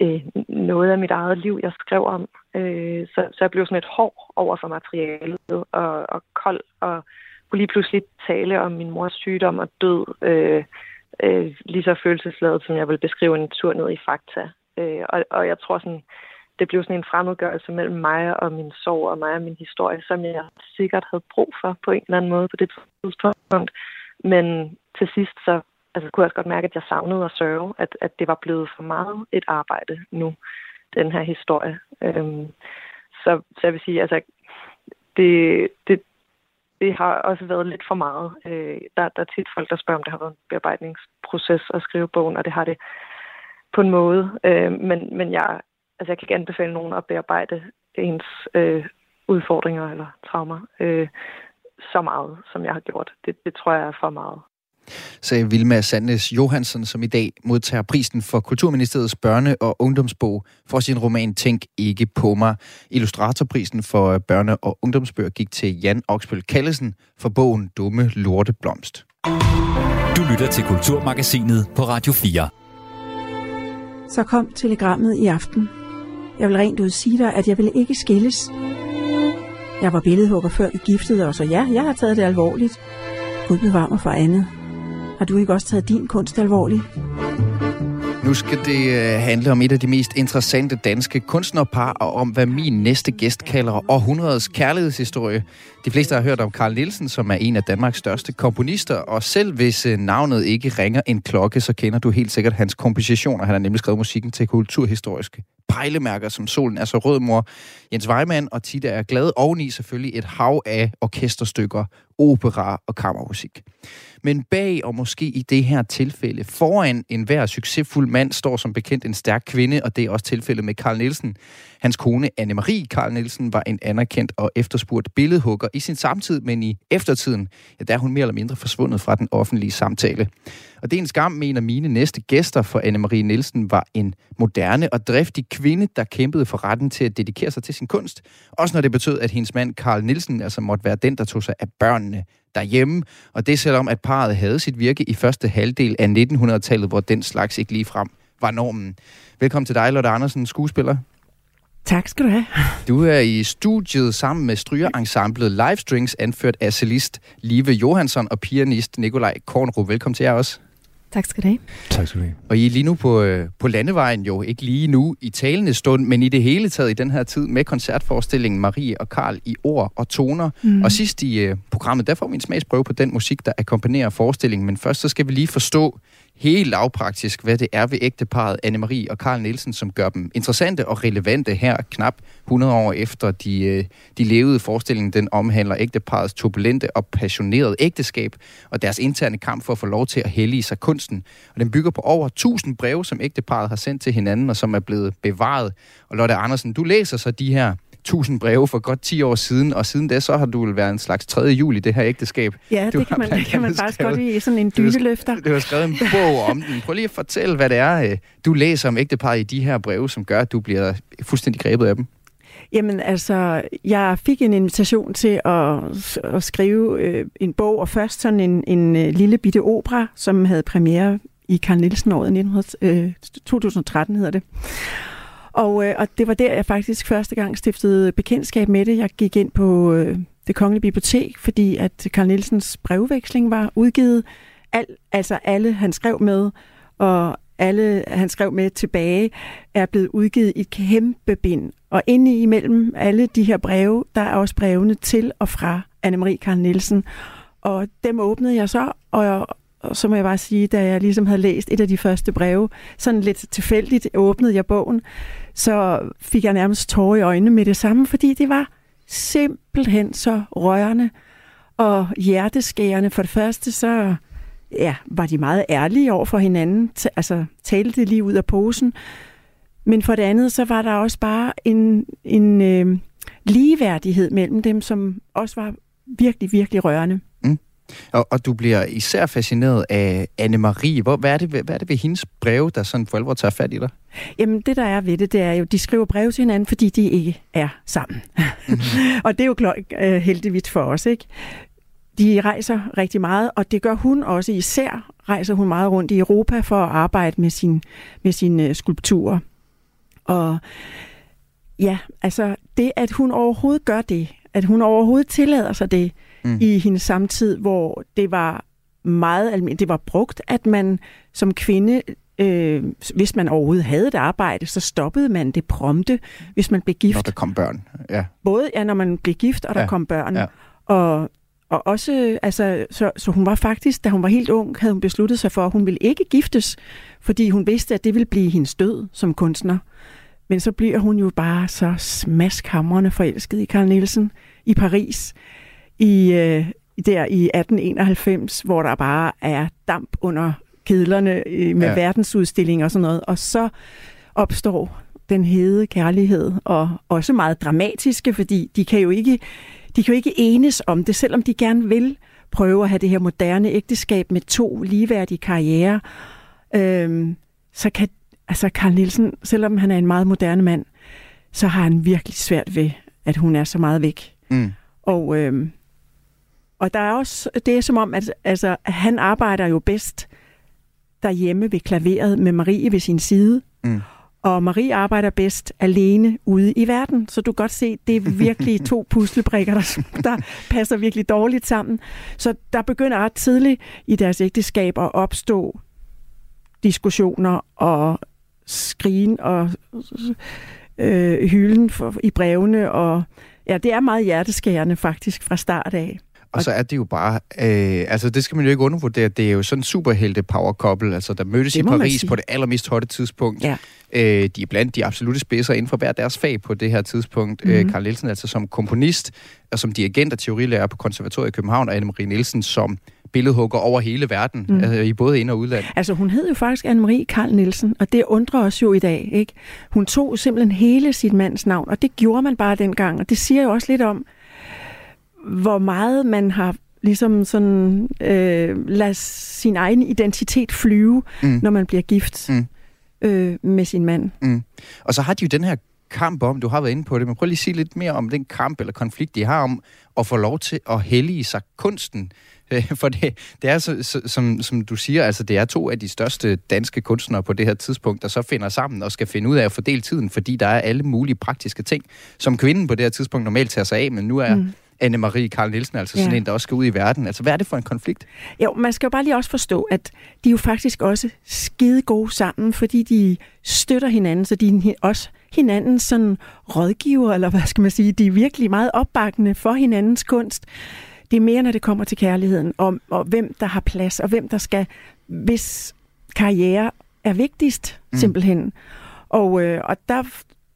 øh, noget af mit eget liv, jeg skrev om. Øh, så, så jeg blev sådan et hård over for materialet og, og kold og kunne lige pludselig tale om min mors sygdom og død. Øh, øh, lige så følelsesladet, som jeg vil beskrive en tur ned i fakta. Øh, og, og jeg tror sådan, det blev sådan en fremmedgørelse mellem mig og min sorg og mig og min historie, som jeg sikkert havde brug for på en eller anden måde på det tidspunkt. Men til sidst så altså, kunne jeg også godt mærke, at jeg savnede at sørge, at, at det var blevet for meget et arbejde nu, den her historie. Øhm, så, så jeg vil sige, altså, det, det, det har også været lidt for meget. Øh, der, der er tit folk, der spørger, om det har været en bearbejdningsproces at skrive bogen, og det har det på en måde. Øh, men, men jeg, altså jeg kan ikke anbefale nogen at bearbejde ens øh, udfordringer eller traumer øh, så meget, som jeg har gjort. Det, det tror jeg er for meget sagde Vilma Sandnes Johansen, som i dag modtager prisen for Kulturministeriets børne- og ungdomsbog for sin roman Tænk ikke på mig. Illustratorprisen for børne- og ungdomsbøger gik til Jan Oksbøl Kallesen for bogen Dumme Lorteblomst. Du lytter til Kulturmagasinet på Radio 4. Så kom telegrammet i aften. Jeg vil rent ud sige dig, at jeg ville ikke skilles. Jeg var billedhugger før vi giftede os, og ja, jeg har taget det alvorligt. Gud bevar mig for andet. Har du ikke også taget din kunst alvorligt? Nu skal det øh, handle om et af de mest interessante danske kunstnerpar, og om hvad min næste gæst kalder århundredets kærlighedshistorie. De fleste har hørt om Carl Nielsen, som er en af Danmarks største komponister, og selv hvis øh, navnet ikke ringer en klokke, så kender du helt sikkert hans kompositioner. Han har nemlig skrevet musikken til kulturhistoriske pejlemærker, som Solen er så rød, mor, Jens Weimann, og Tita er glad oveni selvfølgelig et hav af orkesterstykker, opera og kammermusik. Men bag, og måske i det her tilfælde, foran enhver succesfuld mand, står som bekendt en stærk kvinde, og det er også tilfældet med Karl Nielsen. Hans kone Anne-Marie Karl Nielsen var en anerkendt og efterspurgt billedhugger i sin samtid, men i eftertiden, ja, der er hun mere eller mindre forsvundet fra den offentlige samtale. Og det er en skam, mener mine næste gæster for Anne-Marie Nielsen var en moderne og driftig kvinde, der kæmpede for retten til at dedikere sig til sin kunst. Også når det betød, at hendes mand Karl Nielsen altså måtte være den, der tog sig af børnene derhjemme. Og det selvom, at parret havde sit virke i første halvdel af 1900-tallet, hvor den slags ikke lige frem var normen. Velkommen til dig, Lotte Andersen, skuespiller. Tak skal du have. Du er i studiet sammen med strygerensemblet Livestrings, anført af cellist Live Johansson og pianist Nikolaj Kornro. Velkommen til jer også. Tak skal du have. Tak skal du have. Og I er lige nu på, øh, på landevejen jo, ikke lige nu i talende stund, men i det hele taget i den her tid med koncertforestillingen Marie og Karl i ord og toner. Mm. Og sidst i uh, programmet, der får vi en smagsprøve på den musik, der akkompagnerer forestillingen. Men først så skal vi lige forstå, helt lavpraktisk, hvad det er ved ægteparet Anne-Marie og Karl Nielsen, som gør dem interessante og relevante her knap 100 år efter de, øh, de levede. Forestillingen den omhandler ægteparets turbulente og passionerede ægteskab og deres interne kamp for at få lov til at hellige sig kunsten. Og den bygger på over 1000 breve, som ægteparet har sendt til hinanden og som er blevet bevaret. Og Lotte Andersen, du læser så de her 1000 breve for godt 10 år siden, og siden da, så har du vel været en slags tredje jul i det her ægteskab. Ja, du det kan man, det kan man faktisk godt i sådan en dyneløfter. Du har skrevet en bog om den. Prøv lige at fortælle, hvad det er, øh, du læser om ægteparret i de her breve, som gør, at du bliver fuldstændig grebet af dem. Jamen altså, jeg fik en invitation til at, at skrive øh, en bog, og først sådan en, en øh, lille bitte opera, som havde premiere i Karl Nielsen året 1900, øh, 2013 hedder det. Og, øh, og det var der, jeg faktisk første gang stiftede bekendtskab med det. Jeg gik ind på øh, det kongelige bibliotek, fordi at Karl Nielsens brevveksling var udgivet. Al, altså alle, han skrev med, og alle, han skrev med tilbage, er blevet udgivet i et kæmpe bind. Og inde imellem alle de her breve, der er også brevene til og fra Anne-Marie Karl Nielsen. Og dem åbnede jeg så, og, og så må jeg bare sige, da jeg ligesom havde læst et af de første breve, sådan lidt tilfældigt åbnede jeg bogen, så fik jeg nærmest tårer i øjnene med det samme, fordi det var simpelthen så rørende og hjerteskærende. For det første, så ja, var de meget ærlige over for hinanden, altså talte det lige ud af posen. Men for det andet, så var der også bare en, en øh, ligeværdighed mellem dem, som også var virkelig, virkelig rørende. Og, og du bliver især fascineret af Anne-Marie. Hvor, hvad, er det, hvad er det ved hendes breve, der sådan for alvor tager fat i dig? Jamen, det der er ved det, det er jo, de skriver breve til hinanden, fordi de ikke er sammen. Mm-hmm. og det er jo klart, uh, heldigvis for os, ikke? De rejser rigtig meget, og det gør hun også især. Rejser hun meget rundt i Europa for at arbejde med sin, med sine skulpturer. Og ja, altså det, at hun overhovedet gør det, at hun overhovedet tillader sig det mm. i hendes samtid, hvor det var meget almindeligt, det var brugt, at man som kvinde øh, hvis man overhovedet havde et arbejde, så stoppede man det prompte, hvis man blev gift. Når der kom børn, ja. Både ja, når man blev gift, og der ja. kom børn. Ja. Og, og også, altså, så, så hun var faktisk, da hun var helt ung, havde hun besluttet sig for, at hun ville ikke giftes, fordi hun vidste, at det ville blive hendes død som kunstner. Men så bliver hun jo bare så smaskhamrende forelsket i Carl Nielsen i Paris i, øh, der i 1891, hvor der bare er damp under kedlerne øh, med ja. verdensudstilling og sådan noget. Og så opstår den hede kærlighed, og også meget dramatiske, fordi de kan jo ikke, de kan jo ikke enes om det, selvom de gerne vil prøve at have det her moderne ægteskab med to ligeværdige karrierer. Øhm, så kan altså Carl Nielsen, selvom han er en meget moderne mand, så har han virkelig svært ved, at hun er så meget væk. Mm. Og, øhm, og der er også, det er som om, at altså, han arbejder jo bedst derhjemme ved klaveret med Marie ved sin side. Mm. Og Marie arbejder bedst alene ude i verden. Så du kan godt se, det er virkelig to puslebrikker, der, der passer virkelig dårligt sammen. Så der begynder ret tidligt i deres ægteskab at opstå diskussioner og skrigen og øh, hylden for, i brevene. Og ja, det er meget hjerteskærende faktisk fra start af. Og så er det jo bare, øh, altså det skal man jo ikke undervurdere, det er jo sådan en superhelte power couple, altså der mødtes i Paris på det allermest hotte tidspunkt. Ja. Øh, de er blandt de absolute spidser inden for hver deres fag på det her tidspunkt. Mm-hmm. Øh, Carl Nielsen altså som komponist, og som dirigent og teorilærer på konservatoriet i København, og Anne-Marie Nielsen som billedhugger over hele verden, mm. altså i både ind- og udland. Altså hun hed jo faktisk Anne-Marie Karl Nielsen, og det undrer os jo i dag, ikke? Hun tog simpelthen hele sit mands navn, og det gjorde man bare dengang, og det siger jo også lidt om, hvor meget man har ligesom sådan, øh, lad sin egen identitet flyve, mm. når man bliver gift mm. øh, med sin mand. Mm. Og så har de jo den her kamp om, du har været inde på det, men prøv lige at sige lidt mere om den kamp eller konflikt, de har om at få lov til at hellige sig kunsten. For det, det er, så, så, som, som du siger, altså det er to af de største danske kunstnere på det her tidspunkt, der så finder sammen og skal finde ud af at fordele tiden, fordi der er alle mulige praktiske ting, som kvinden på det her tidspunkt normalt tager sig af, men nu er mm Anne-Marie Karl Nielsen, altså ja. sådan en, der også skal ud i verden. Altså, hvad er det for en konflikt? Jo, man skal jo bare lige også forstå, at de er jo faktisk også skide gode sammen, fordi de støtter hinanden, så de er også hinandens sådan rådgiver, eller hvad skal man sige, de er virkelig meget opbakkende for hinandens kunst. Det er mere, når det kommer til kærligheden, og, og hvem der har plads, og hvem der skal, hvis karriere er vigtigst, mm. simpelthen. Og, øh, og der,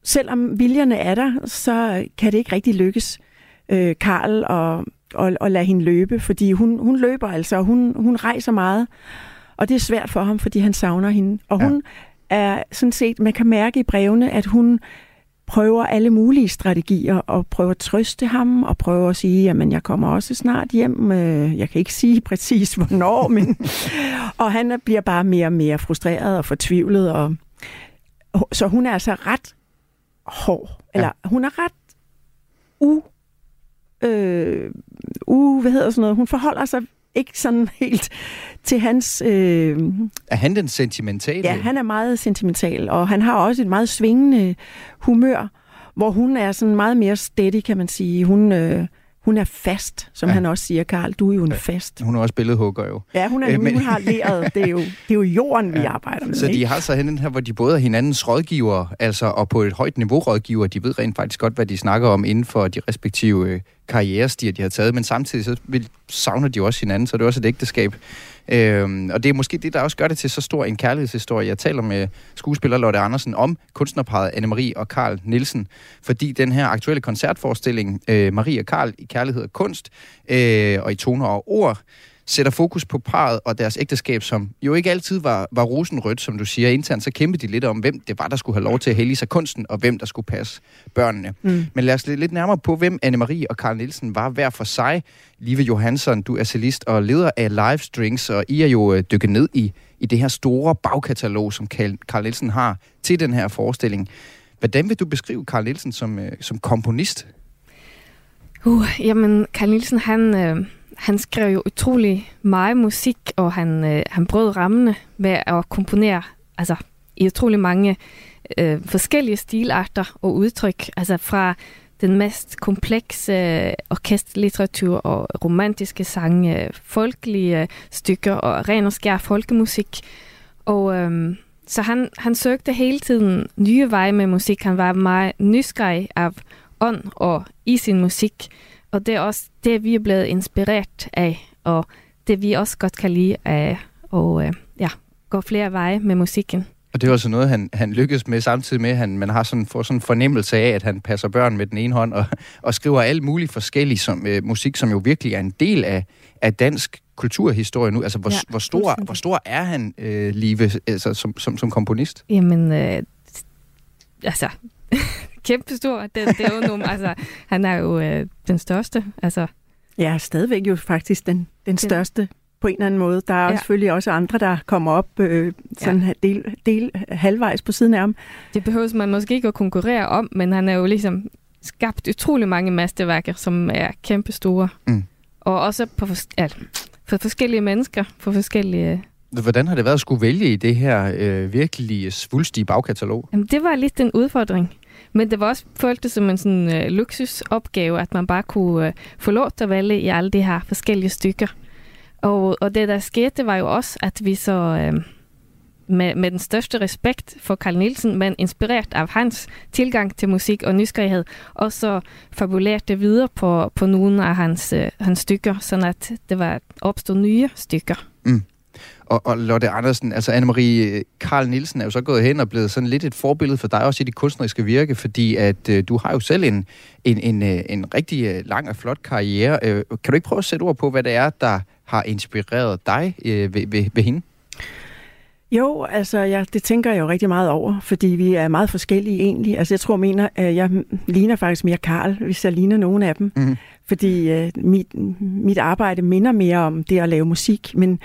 selvom viljerne er der, så kan det ikke rigtig lykkes øh, Karl og, og, og lade hende løbe, fordi hun, hun løber altså, og hun, hun rejser meget. Og det er svært for ham, fordi han savner hende. Og ja. hun er sådan set, man kan mærke i brevene, at hun prøver alle mulige strategier og prøver at trøste ham og prøver at sige, at jeg kommer også snart hjem. Øh, jeg kan ikke sige præcis hvornår, men og han bliver bare mere og mere frustreret og fortvivlet. Og, så hun er altså ret hård, eller ja. hun er ret u uh, hvad hedder sådan noget, hun forholder sig ikke sådan helt til hans... Øh, er han den sentimentale? Ja, han er meget sentimental, og han har også et meget svingende humør, hvor hun er sådan meget mere steady, kan man sige. Hun... Øh, hun er fast, som ja. han også siger, Karl. Du er jo en ja. fast. Hun er også billedhugger jo. Ja, hun, er, øh, men... hun har læret. Det er jo, det er jo jorden, ja. vi arbejder med. Så ikke? de har så hende her, hvor de både er hinandens rådgiver, altså, og på et højt niveau rådgiver. De ved rent faktisk godt, hvad de snakker om inden for de respektive øh, karrierestier, de har taget. Men samtidig så savner de også hinanden, så det er også et ægteskab. Øhm, og det er måske det, der også gør det til så stor en kærlighedshistorie. Jeg taler med skuespiller Lotte Andersen om kunstnerparet Anne-Marie og Karl Nielsen, fordi den her aktuelle koncertforestilling, øh, Marie og Karl i Kærlighed og Kunst, øh, og i toner og ord, sætter fokus på parret og deres ægteskab, som jo ikke altid var, var rosenrødt, som du siger. Internt så kæmpede de lidt om, hvem det var, der skulle have lov til at hellige sig kunsten, og hvem der skulle passe børnene. Mm. Men lad os lidt nærmere på, hvem Anne-Marie og Karl Nielsen var hver for sig. Live Johansson, du er cellist og leder af Live Strings, og I er jo øh, dykket ned i, i det her store bagkatalog, som Karl Nielsen har til den her forestilling. Hvordan vil du beskrive Karl Nielsen som, øh, som komponist? Uh, jamen, Karl Nielsen, han... Øh han skrev jo utrolig meget musik, og han, øh, han brød rammene med at komponere altså, i utrolig mange øh, forskellige stilarter og udtryk. Altså fra den mest komplekse øh, orkesterlitteratur og romantiske sange, folkelige øh, stykker og ren og skær folkemusik. Og øh, så han, han søgte hele tiden nye veje med musik. Han var meget nysgerrig af ånd og i sin musik. Og det er også det, vi er blevet inspireret af, og det vi også godt kan lide af at øh, ja, gå flere veje med musikken. Og det er også noget, han, han lykkes med, samtidig med, at han, man har sådan, får sådan en fornemmelse af, at han passer børn med den ene hånd, og, og skriver alt muligt forskelligt som, øh, musik, som jo virkelig er en del af, af dansk kulturhistorie nu. Altså, hvor, ja, hvor, stor, hvor stor er han, øh, Live, altså, som, som, som komponist? Jamen, øh, altså, kæmpe stor. Det, det er jo nogle, altså, han er jo øh, den største. Altså. Ja, stadigvæk jo faktisk den, den største på en eller anden måde. Der er ja. selvfølgelig også andre, der kommer op øh, sådan ja. del, del halvvejs på siden af ham. Det behøver man måske ikke at konkurrere om, men han er jo ligesom skabt utrolig mange mesterværker, som er kæmpe store. Mm. Og også på, for, ja, for forskellige mennesker, for forskellige Hvordan har det været at skulle vælge i det her øh, virkelig svulstige bagkatalog? Jamen, det var lidt en udfordring. Men det var også følt det som en sådan øh, luksusopgave, at man bare kunne øh, få lov til at vælge i alle de her forskellige stykker. Og, og det, der skete, var jo også, at vi så øh, med, med den største respekt for Carl Nielsen, men inspireret af hans tilgang til musik og nysgerrighed, og så fabulerte videre på, på nogle af hans, øh, hans stykker, sådan at det var opstod nye stykker. Mm. Og, og Lotte Andersen, altså Anne-Marie Karl Nielsen er jo så gået hen og blevet sådan lidt et forbillede for dig også i dit kunstneriske virke, fordi at øh, du har jo selv en, en, en, øh, en rigtig øh, lang og flot karriere. Øh, kan du ikke prøve at sætte ord på, hvad det er, der har inspireret dig øh, ved, ved, ved hende? Jo, altså ja, det tænker jeg jo rigtig meget over, fordi vi er meget forskellige egentlig. Altså jeg tror, mener, at jeg ligner faktisk mere Karl, hvis jeg ligner nogen af dem. Mm. Fordi uh, mit, mit arbejde minder mere om det at lave musik, men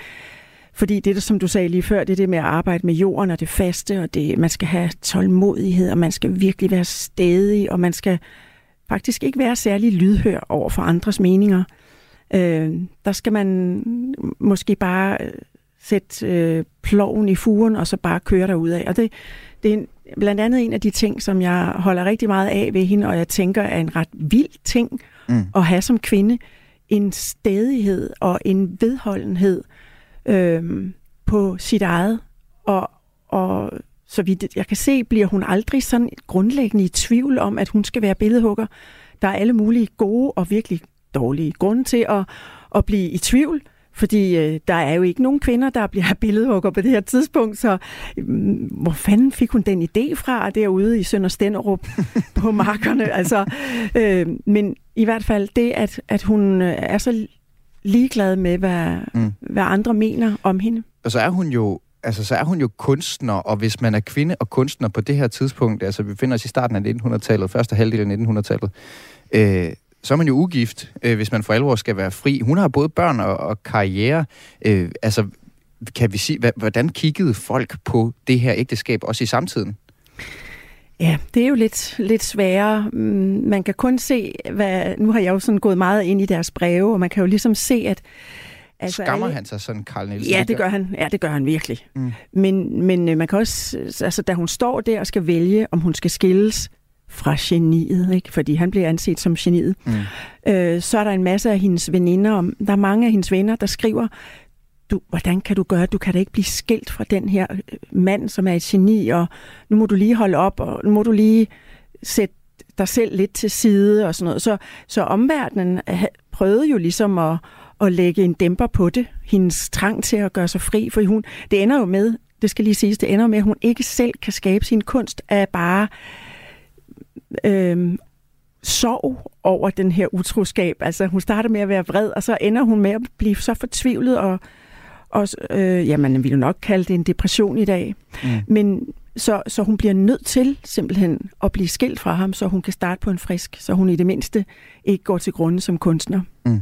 fordi det, der, som du sagde lige før, det er det med at arbejde med jorden og det faste, og det, man skal have tålmodighed, og man skal virkelig være stedig, og man skal faktisk ikke være særlig lydhør over for andres meninger. Øh, der skal man måske bare øh, sætte øh, ploven i furen, og så bare køre derud af. Og det, det er blandt andet en af de ting, som jeg holder rigtig meget af ved hende, og jeg tænker er en ret vild ting mm. at have som kvinde. En stedighed og en vedholdenhed, øh, på sit eget. Og, og så vidt jeg kan se, bliver hun aldrig sådan grundlæggende i tvivl om, at hun skal være billedhugger. Der er alle mulige gode og virkelig dårlige grunde til at, at blive i tvivl. Fordi øh, der er jo ikke nogen kvinder, der bliver billedhugger på det her tidspunkt, så øh, hvor fanden fik hun den idé fra derude i Sønder Stenderup på markerne? Altså, øh, men i hvert fald det, at, at hun øh, er så ligeglad med, hvad, mm. hvad andre mener om hende. Og så er hun jo altså, så er hun jo kunstner, og hvis man er kvinde og kunstner på det her tidspunkt, altså vi finder os i starten af 1900-tallet, første halvdel af 1900-tallet, øh, så er man jo ugift, øh, hvis man for alvor skal være fri. Hun har både børn og, og karriere. Øh, altså, kan vi sige, hvordan kiggede folk på det her ægteskab også i samtiden? Ja, det er jo lidt, lidt sværere. Mm, man kan kun se, hvad, nu har jeg jo sådan gået meget ind i deres breve, og man kan jo ligesom se, at, Altså, Skammer alle... han sig sådan, Karl Nielsen? Ja, det gør han. Ja, det gør han virkelig. Mm. Men, men øh, man kan også, altså da hun står der og skal vælge, om hun skal skilles fra geniet, ikke? fordi han bliver anset som geniet, mm. øh, så er der en masse af hendes veninder, der er mange af hendes venner, der skriver, du, hvordan kan du gøre, du kan da ikke blive skilt fra den her øh, mand, som er et geni, og nu må du lige holde op, og nu må du lige sætte dig selv lidt til side og sådan noget. Så, så omverdenen prøvede jo ligesom at, at lægge en dæmper på det, hendes trang til at gøre sig fri, for hun, det ender jo med, det skal lige siges, det ender med, at hun ikke selv kan skabe sin kunst af bare øh, sorg over den her utroskab. Altså hun starter med at være vred, og så ender hun med at blive så fortvivlet, og, og øh, ja, man vil nok kalde det en depression i dag. Mm. Men så, så hun bliver nødt til simpelthen at blive skilt fra ham, så hun kan starte på en frisk, så hun i det mindste ikke går til grunde som kunstner. Mm.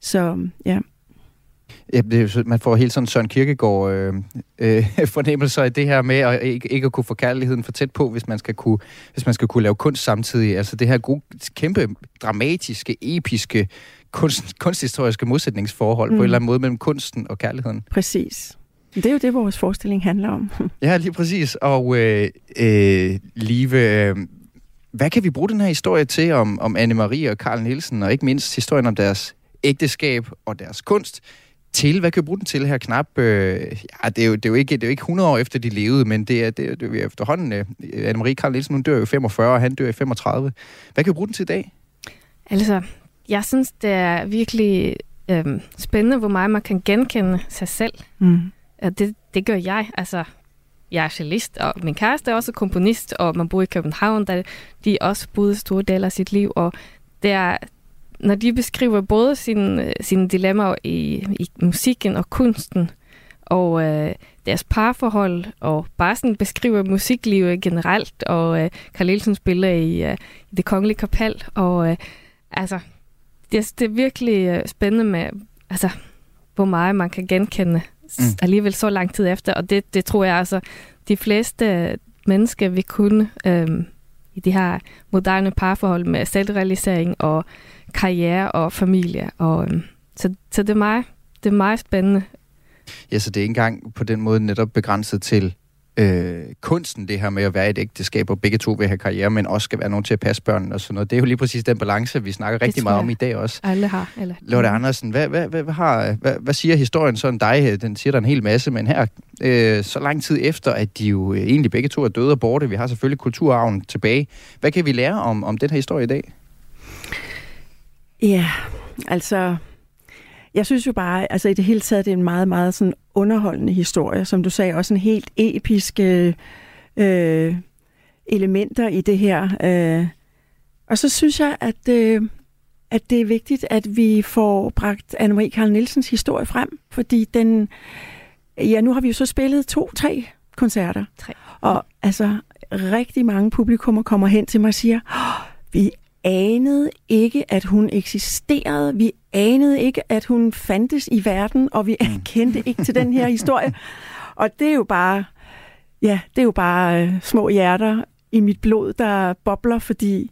Så ja. Ja, det, man får helt sådan Søren Kierkegaard øh, øh, fornemmelser af det her med at ikke, ikke at kunne få kærligheden for tæt på, hvis man skal kunne, hvis man skal kunne lave kunst samtidig. Altså det her gode, kæmpe dramatiske, episke kunst, kunsthistoriske modsætningsforhold mm. på en eller anden måde mellem kunsten og kærligheden. Præcis. Det er jo det, vores forestilling handler om. ja, lige præcis. Og øh, øh, Live, øh, hvad kan vi bruge den her historie til om, om Anne-Marie og Karl Nielsen, og ikke mindst historien om deres ægteskab og deres kunst, til? Hvad kan vi bruge den til her knap? Øh, ja, det er, jo, det, er jo ikke, det er jo ikke 100 år efter, de levede, men det er, det er, det er efterhånden... Øh, Anne-Marie Karl Nielsen, hun dør jo 45, og han dør i 35. Hvad kan vi bruge den til i dag? Altså, jeg synes, det er virkelig øh, spændende, hvor meget man kan genkende sig selv. Mm. Og det, det gør jeg. Altså, jeg er cellist, og min kæreste er også komponist, og man bor i København, der de også boede store dele af sit liv, og det er, når de beskriver både sine, sine dilemmaer i, i musikken og kunsten, og øh, deres parforhold, og bare sådan beskriver musiklivet generelt, og øh, Carl Nielsen spiller i, øh, i det kongelige kapel, og øh, altså, det, det er virkelig øh, spændende med, altså, hvor meget man kan genkende mm. alligevel så lang tid efter, og det, det tror jeg altså, de fleste mennesker vil kunne øh, i de her moderne parforhold med selvrealisering og karriere og familie. Og, øhm, så, så det, er meget, det er meget spændende. Ja, så det er ikke engang på den måde netop begrænset til øh, kunsten, det her med at være et ægteskab, og begge to vil have karriere, men også skal være nogen til at passe børnene og sådan noget. Det er jo lige præcis den balance, vi snakker rigtig meget om i dag også. Alle har. Eller... Lotte Andersen, hvad, hvad, hvad, hvad, har, hvad, hvad siger historien sådan dig? Den siger der en hel masse, men her, øh, så lang tid efter, at de jo egentlig begge to er døde og borte, vi har selvfølgelig kulturarven tilbage. Hvad kan vi lære om, om den her historie i dag? Ja, altså... Jeg synes jo bare, altså i det hele taget, det er en meget, meget sådan underholdende historie. Som du sagde, også en helt episke øh, elementer i det her. Øh. Og så synes jeg, at, øh, at det er vigtigt, at vi får bragt Anne-Marie Karl Nielsens historie frem, fordi den... Ja, nu har vi jo så spillet to-tre koncerter. Tre. Og altså, rigtig mange publikummer kommer hen til mig og siger, oh, vi anede ikke, at hun eksisterede. Vi anede ikke, at hun fandtes i verden, og vi mm. kendte ikke til den her historie. Og det er jo bare, ja, det er jo bare øh, små hjerter i mit blod, der bobler, fordi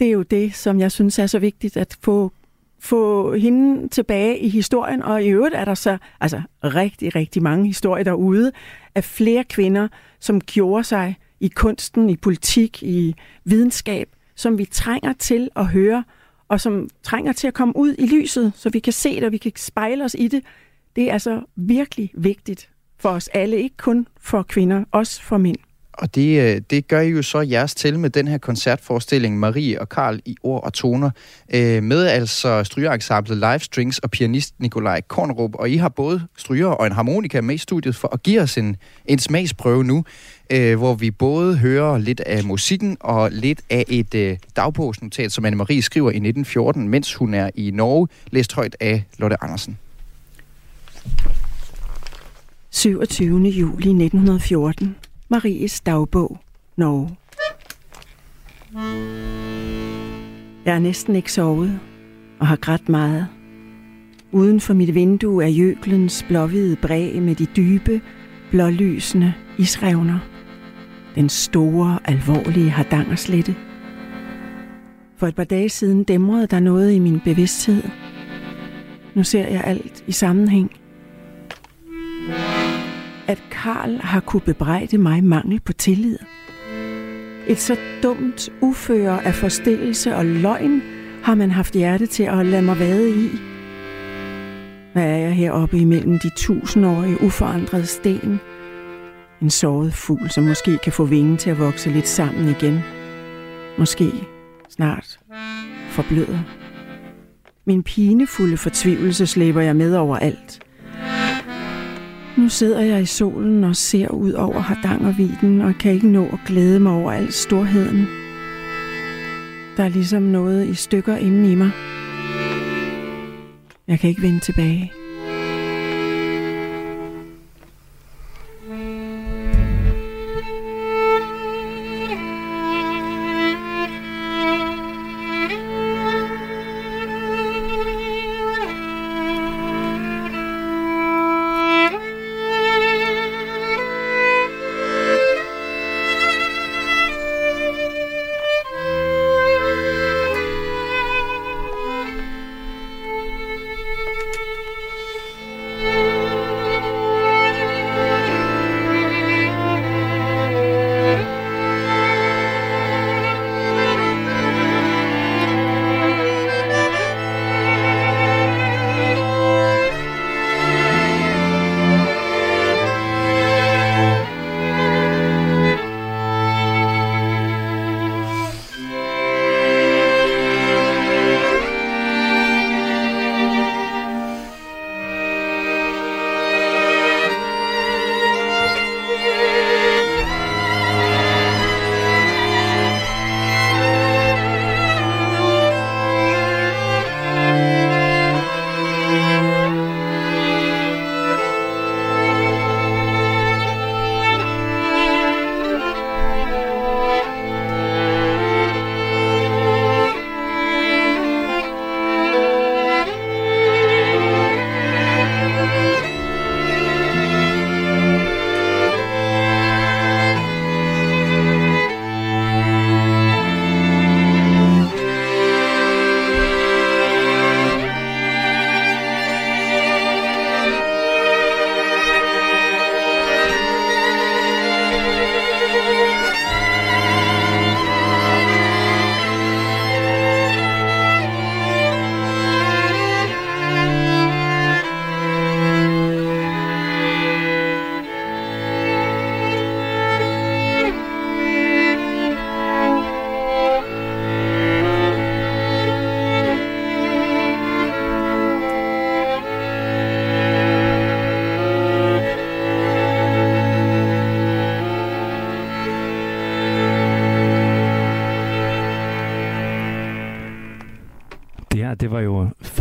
det er jo det, som jeg synes er så vigtigt, at få, få hende tilbage i historien. Og i øvrigt er der så altså, rigtig, rigtig mange historier derude af flere kvinder, som gjorde sig i kunsten, i politik, i videnskab, som vi trænger til at høre, og som trænger til at komme ud i lyset, så vi kan se det, og vi kan spejle os i det. Det er altså virkelig vigtigt for os alle, ikke kun for kvinder, også for mænd. Og det, øh, det gør I jo så jeres til med den her koncertforestilling Marie og Karl i ord og toner, øh, med altså strygeensemblet Live Strings og pianist Nikolaj Kornrup. Og I har både stryger og en harmonika med i studiet for at give os en, en smagsprøve nu, øh, hvor vi både hører lidt af musikken og lidt af et øh, dagbogsnotat, som Anne-Marie skriver i 1914, mens hun er i Norge, læst højt af Lotte Andersen. 27. juli 1914. Maries dagbog, Norge. Jeg har næsten ikke sovet og har grædt meget. Uden for mit vindue er jøglens blåhvide bræ med de dybe, blålysende isrevner. Den store, alvorlige hardangerslette. For et par dage siden dæmrede der noget i min bevidsthed. Nu ser jeg alt i sammenhæng. At Karl har kunne bebrejde mig mangel på tillid. Et så dumt uføre af forstillelse og løgn har man haft hjerte til at lade mig vade i. Hvad er jeg heroppe imellem de tusindårige uforandrede sten? En såret fugl, som måske kan få vingen til at vokse lidt sammen igen. Måske snart forbløder. Min pinefulde fortvivlelse slæber jeg med over alt. Nu sidder jeg i solen og ser ud over Hardangerviden og kan ikke nå at glæde mig over al storheden. Der er ligesom noget i stykker inde i mig. Jeg kan ikke vende tilbage.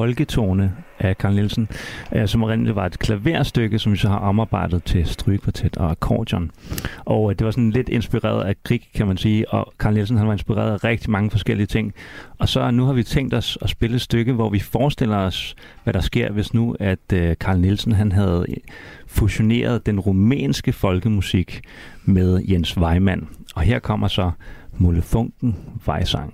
Folketone af Karl Nielsen, øh, som oprindeligt var et klaverstykke, som vi så har omarbejdet til strygekvartet og akkordeon. Og øh, det var sådan lidt inspireret af Grieg, kan man sige, og Karl Nielsen han var inspireret af rigtig mange forskellige ting. Og så nu har vi tænkt os at spille et stykke, hvor vi forestiller os, hvad der sker, hvis nu, at øh, Karl Nielsen han havde fusioneret den rumænske folkemusik med Jens Weimann. Og her kommer så Mulle Funken Vejsang.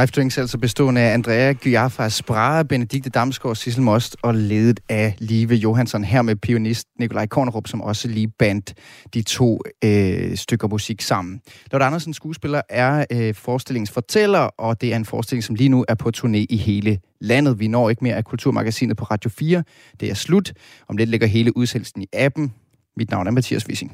Live Drinks altså bestående af Andrea Gyaffa Sprare, Benedikte Damsgaard, Sissel Most og ledet af Live Johansson her med pianist Nikolaj Kornrup, som også lige bandt de to øh, stykker musik sammen. Lotte Andersen, skuespiller, er øh, forestillingens fortæller, og det er en forestilling, som lige nu er på turné i hele landet. Vi når ikke mere af Kulturmagasinet på Radio 4. Det er slut. Om lidt ligger hele udsendelsen i appen. Mit navn er Mathias Wissing.